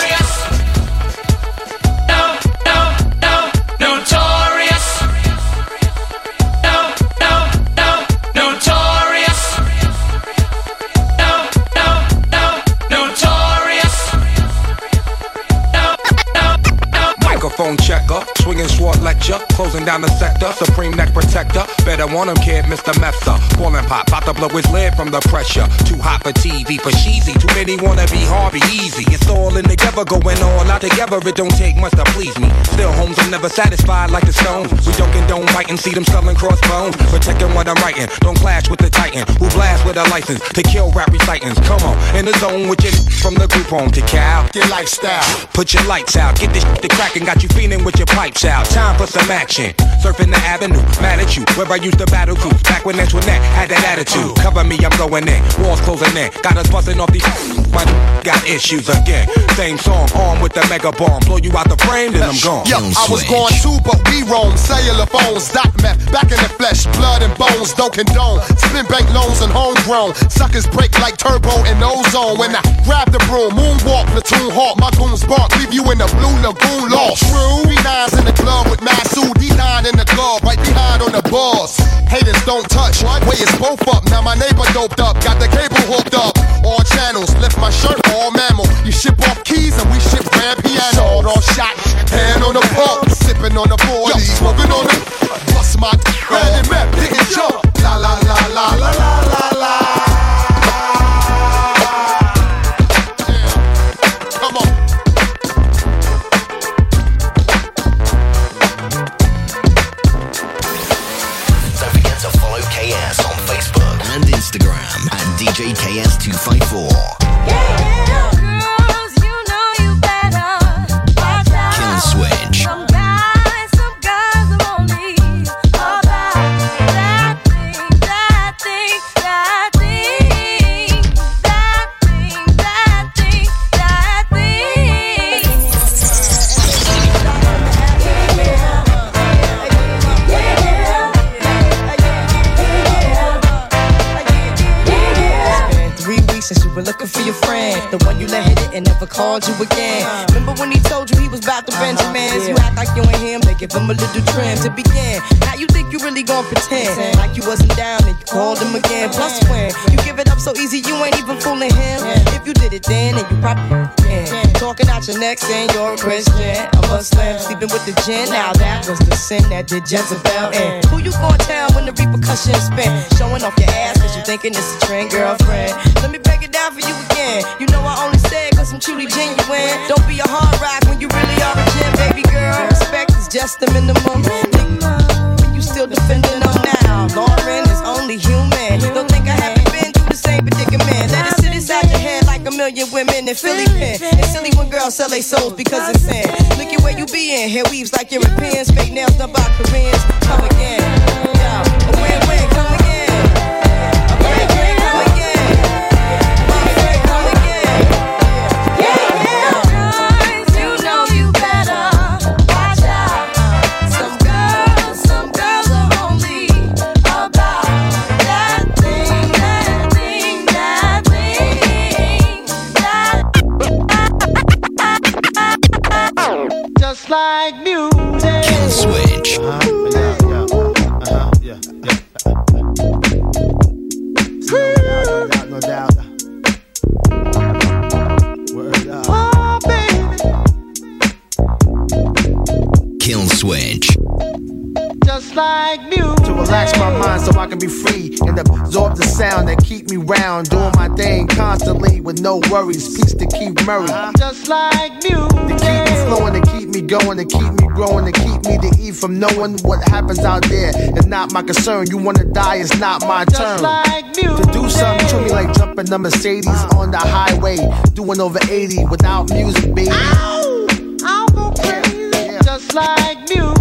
Closing down the sector, supreme neck protector. Better want him, kid, Mr. Mepsa. Ballin' pop, about to blow his lid from the pressure. Too hot for TV, for cheesy. Too many wanna be Harvey Easy. It's all in together, going all out together. It don't take much to please me. Still, homes, I'm never satisfied like the Stones. We joking, don't condone fighting, see them selling crossbones. Protecting what I'm writing, don't clash with the Titan. Who blast with a license to kill rap recitants. Come on, in the zone with your from the group home to Cal. Your lifestyle. Put your lights out, get this to crackin', got you feeling with your pipes out. Time for some action. Surfing the avenue, mad at you. Where I used to battle crew. Back when that Antoinette had that attitude. Cover me, I'm going in. Walls closing in. Got us busting off these. My got issues again. Same song, armed with the mega bomb. Blow you out the frame, then I'm gone. Yo, I was going too, but we roam. Cellular phones, dot map, back in the flesh, blood and bones, don't condone. Spin bank loans and homegrown. Suckers break like turbo and ozone. When I grab the broom, moonwalk, platoon hawk, my goons bark, leave you in the blue lagoon lost. True, B9's in the club with Masu, D9 in the club, right behind on the boss. Haters don't touch, way it's both up. Now my neighbor doped up, got the cable hooked up. All channels, lift my shirt, all mammal. You ship off keys and we ship grand piano. Sawed off shot, hand on the pump, sipping on the 40, smoking on the. Bust my and map, didn't jump. La la la la la la. Looking for your friend. The one you let hit it and never called you again. Remember when he told you he was about to uh-huh, Benjamins? You act like you ain't him, they give him a little trim to begin. Now you think you really gon' pretend like you wasn't down and you called him again. Plus when you give it up so easy, you ain't even fooling him. If you did it then, then you probably can. Talking out your neck saying you're a Christian, a Muslim, sleeping with the gin. Now that was the sin that did Jezebel in. Who you gonna tell when the repercussions spin? Showing off your ass cause you thinking it's a trend, girlfriend. Truly genuine. Don't be a hard rock when you really are a gem, baby girl. Respect is just the minimum. Nigga, You still defending them now. Lauryn is only human. Don't think I haven't been through the same predicament. Let it sit inside your head like a million women in Philly pen. It's silly when girls sell their souls because it's sin. Look at where you be in. Hair weaves like Europeans. Fake nails done by Koreans. Come again. So I can be free and absorb the sound that keep me round. Doing my thing constantly with no worries. Peace to Keith Murray. Uh-huh. Just like music. To keep me flowing, to keep me going, to keep me growing, to keep me to eat from knowing what happens out there. It's not my concern. You wanna die, it's not my Just turn. to do something to me like jumping the Mercedes on the highway. Doing over 80 without music, baby. I'll go crazy. Just like music.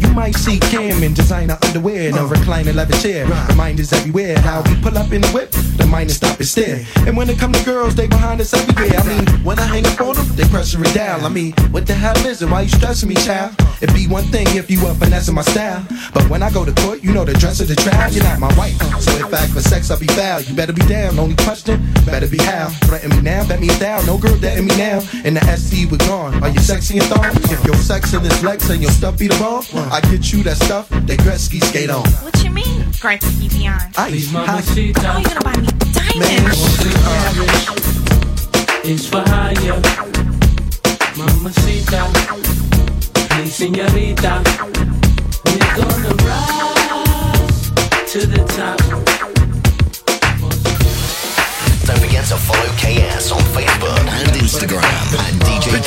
you might see Cam in designer underwear in a reclining leather chair. The mind is everywhere. Now we pull up in the whip, the mind is stop and stare. And when it come to girls, they behind us everywhere. I mean, when I hang up on them, they pressure it down. I mean, what the hell is it? Why you stressing me, child? It'd be one thing if you up finessing my style. But when I go to court, you know the dress of the trial. You're not my wife. So if I act for sex, I'll be foul. You better be down. Only question, better be how. Threaten me now, bet me a down. No girl dating me now. And the SC we gone. Are you sexy and thong? If your sex in this Lex and your stuff be the bomb. On. I get you that stuff that Gretzky skate on. What you mean, Gretzky Beyond? Ice, How you gonna buy me diamonds? Uh, it's for hire. Mamacita, hey señorita, we're gonna rise to the top. Don't forget to follow KS on Facebook and Instagram DJ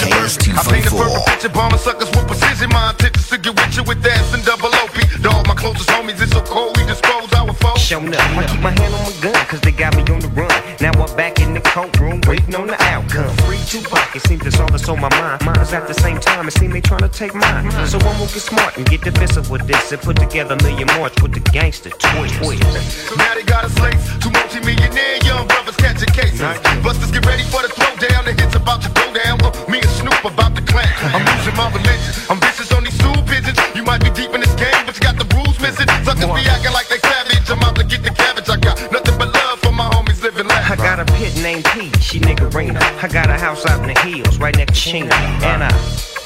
I paint a perfect KS254. picture, bomber suckers with precision. My intentions to get with you with ass and double OP. All my closest homies, it's so cold, we dispose our foes. Shown up, I keep my hand on my gun, cause they got me on the run. Now I'm back in the courtroom, waiting on the outcome. Free Tupac, it seems that's all that's on my mind. Mine's at the same time, it seems they trying to take mine. So I'm gonna get smart and get defensive with this and put together a million march with the gangster twist. Now they got us laced. Two multi-millionaire young brothers catching cases. Busters get ready for the throwdown. The hits about to go down. Me and Snoop about to clan. I'm losing my religion. I'm vicious on these stool pigeons. You might be deep in this game, but you got the rules missing. Suckers be acting like they savage. I'm out to get the cabbage. I got nothing but love for my homies living I got a pit named P, she nigga niggerina. I got a house out in the hills, right next to Chino. And I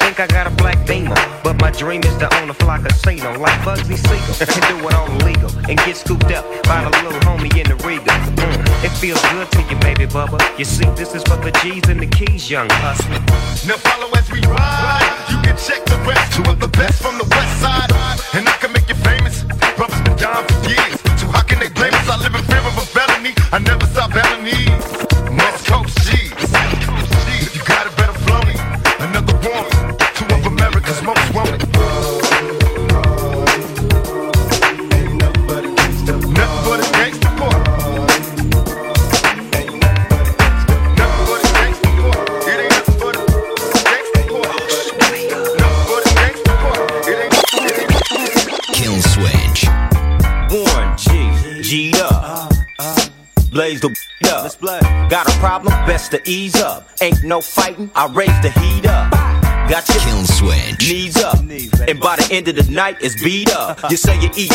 think I got a black beamer. But my dream is to own a fly casino like Bugsy Siegel. and do it all illegal. And get scooped up by the little homie in the Regal. Mm, it feels good to you, baby bubba. You see, this is for the G's and the keys, young hustler. Now follow as we ride. You can check the rest. Two of the best from the west side. And I can make you famous. Brothers been dying for years. So how can they blame us? I live in fear of a felony. I never stop felonies. West Coast G's. Blaze the up. Got a problem? Best to ease up. Ain't no fighting, I raise the heat up. Got your Kill switch. knees up. And by the end of the night, it's beat up. You say you eat.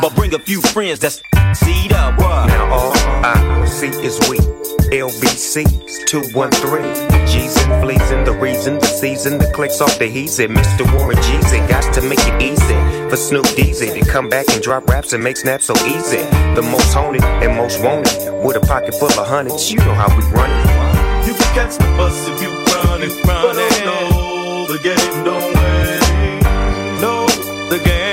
But bring a few friends that's seed up. What? Now all I see is we. LBC's 213. G's and fleas and the reason, the season, the clicks off the he's it. Mr. Warren Jeezy got to make it easy for Snoop Deezy to come back and drop raps and make snaps so easy. The most haunted and most wanted with a pocket full of hundreds. You know how we run it. You can catch the bus if you run it, run it. No, the game don't wait. No, the game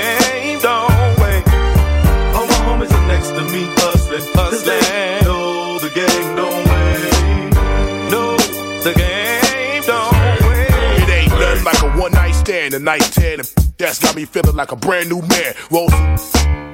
stand, a night ten. and That's got me feeling like a brand new man. Roll some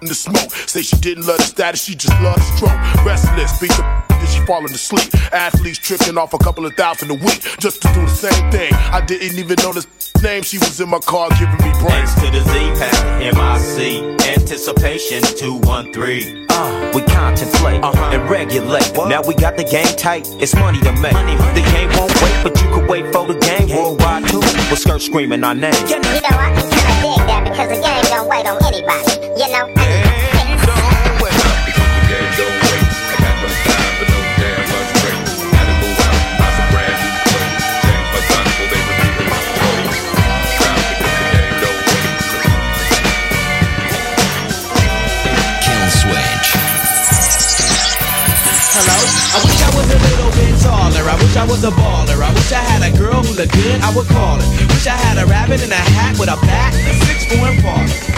in the smoke. Say she didn't love the status, she just loved the stroke. Restless, beat the then she falling asleep. Athletes tripping off a couple of thousand a week just to do the same thing. I didn't even know this name. She was in my car giving me brains. to the Z pack, MIC, anticipation 213. Uh, we contemplate uh and regulate. Now we got the game tight, it's money to make. The game won't wait, but you could wait for the game worldwide too. With skirt screaming our name. You know, I can kinda dig that because the game don't wait on anybody. You know? Kill switch. Hello? I wish I was a little bit taller. I wish I was a baller. I wish I had a girl who looked good. I would call her. Wish I had a rabbit in a hat with a bat six four parlor.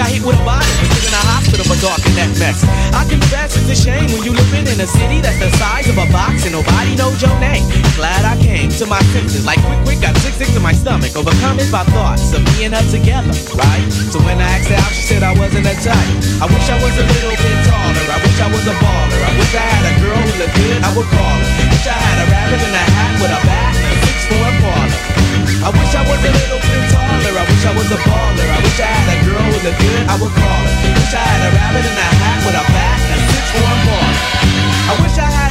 I got hit with a and put in a hospital for talking that mess. I confess it's a shame when you living in a city that's the size of a box and nobody knows your name. Glad I came to my senses like quick, quick, got sick, sick to my stomach. Overcome it by thoughts of me and her together, right? So when I asked her out, she said I wasn't a type. I wish I was a little bit taller. I wish I was a baller. I wish I had a girl who looked good. I would call her. Wish I had a rabbit in a hat with a I wish I was a little bit taller. I wish I was a baller. I wish I had a girl with a good, I would call her. Wish I had a rabbit in a hat with a bat and a six-one more. I wish I had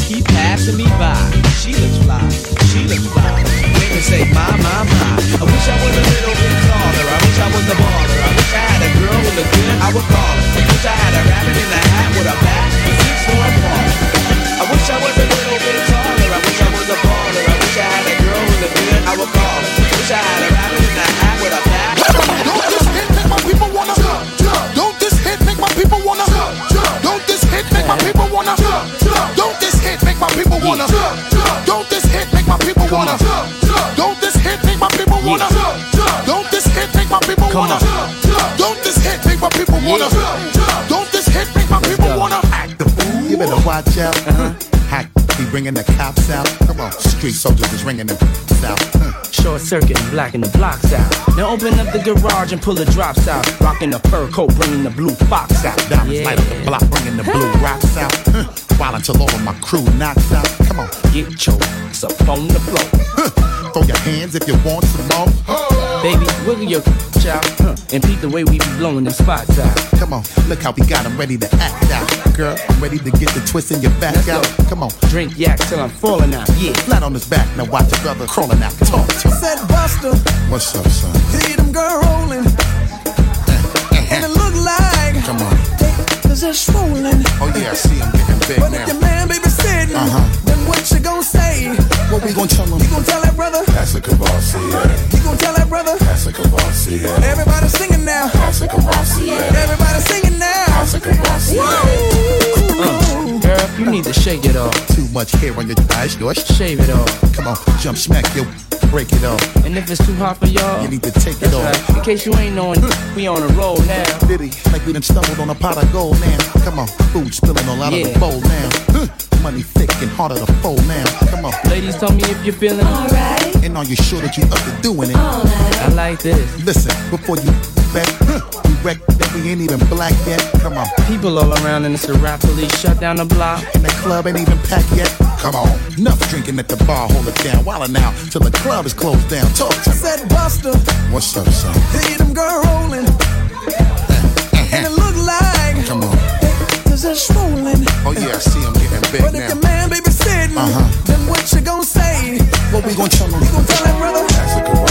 keep passing me by. She looks fly, she looks fly. Make me say, my, my, my. I wish I was a little bit taller. I wish I was a baller. I wish I had a girl who looked good, I would call her. I wish I had a rabbit in a hat with a bat and six horn ball. I wish I was a street soldiers is ringing them out. Short circuit and blacking the blocks out. Now open up the garage and pull the drops out. Rocking the fur coat, bringing the blue fox out. Diamonds light up the block, bringing the blue rocks out. Huh. While until all of my crew knocks out. Come on, get your ass up on the floor. Throw your hands if you want some more. Baby, wiggle your out huh, and peep the way we be blowing them spots out. Come on, look how we got 'em ready to act out. Girl, I'm ready to get the twist in your back out. Come on, drink yak till I'm falling out. Yeah, flat on his back. Now watch your brother crawling out. Talk to him. Said Buster, What's up, son? see them girl rolling. They're swollen. Oh yeah, I see him getting big But now. if your man baby sitting, Uh-huh. then what you gonna say? What we gonna tell him? You gonna tell that brother? That's a Kavasi, yeah. You gonna tell that brother? That's a Kavasi, yeah. Everybody singing now. That's a Kavasi, yeah. Everybody singing now. That's a Kavasi, Uh, girl, you need to shake it off. Too much hair on your eyes, yours. Shave it off. Come on, jump smack yo, break it off. And if it's too hot for y'all, You need to take it off. right. In case you ain't knowing, we on a roll now. Diddy, like we done stumbled on a pot of gold now. Come on, food spilling all out of the bowl now. Money thick and harder to fold now. Come on. Ladies, tell me if you're feeling alright. And are you sure that you up to doing it? I like this. Listen, before you back, huh, we wreck that we ain't even black yet. Come on. People all around and it's a rap police shut down the block. And the club ain't even packed yet. Come on. Enough drinking at the bar, hold it down. While now, till the club is closed down. Talk to me. Said Buster, What's up, son? see them girl rolling. And it look like Come on. cause they're swollen. Oh yeah, I see him getting big But if your man baby sitting, Uh-huh. then what you gonna say? What we gonna tell him? You gonna tell that brother? That's a Kavasi, yeah.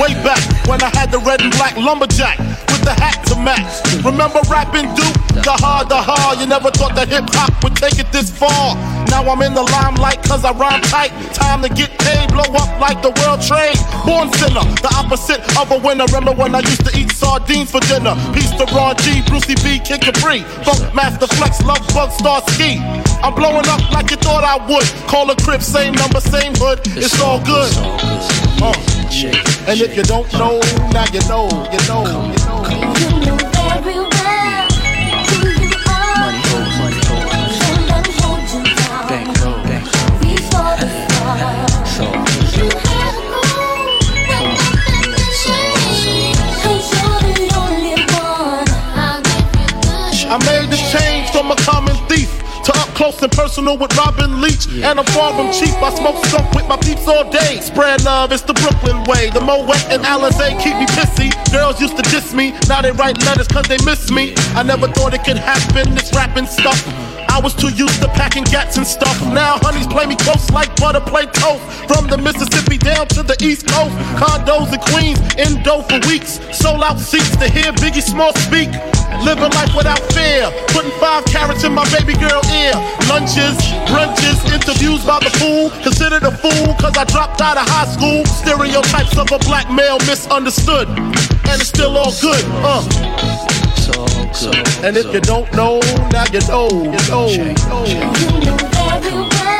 Way back when I had the red and black lumberjack with the hat to match. Remember rapping Duke? The hard, the hard. You never thought that hip hop would take it this far. Now I'm in the limelight cause I rhyme tight. Time to get paid, blow up like the world trade. Born sinner, the opposite of a winner. Remember when I used to eat sardines for dinner? Peace to Ron G, Brucey B, Kid Capri. Funk Master Flex, Love Bug, Star Ski. I'm blowing up like you thought I would. Call a crib, same number, same hood. It's all good. Uh. And if you don't know, now you know, you know, you know. Personal with Robin Leach. And I'm far from cheap. I smoke skunk with my peeps all day. Spread love, it's the Brooklyn way. The Moet and Alizé keep me pissy. Girls used to diss me, now they write letters cause they miss me. I never thought it could happen, this rapping stuff. I was too used to packing gats and stuff. Now honeys play me close like butter play toast. From the Mississippi down to the East Coast, condos in Queens, indo for weeks. Sold out seats to hear Biggie Small speak. Living life without fear, putting five carats in my baby girl ear. Lunches, brunches, interviews by the pool. Considered a fool cause I dropped out of high school. Stereotypes of a black male misunderstood. And it's still all good, uh. And if you don't know, now you know, you know. You know.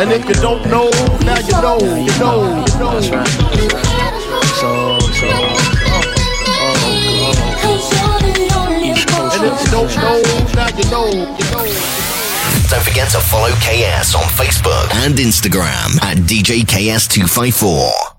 And if you don't know, now you know, you know, you know. So, so. And if you don't know, now you know, you know. Don't forget to follow KS on Facebook and Instagram at DJ KS254.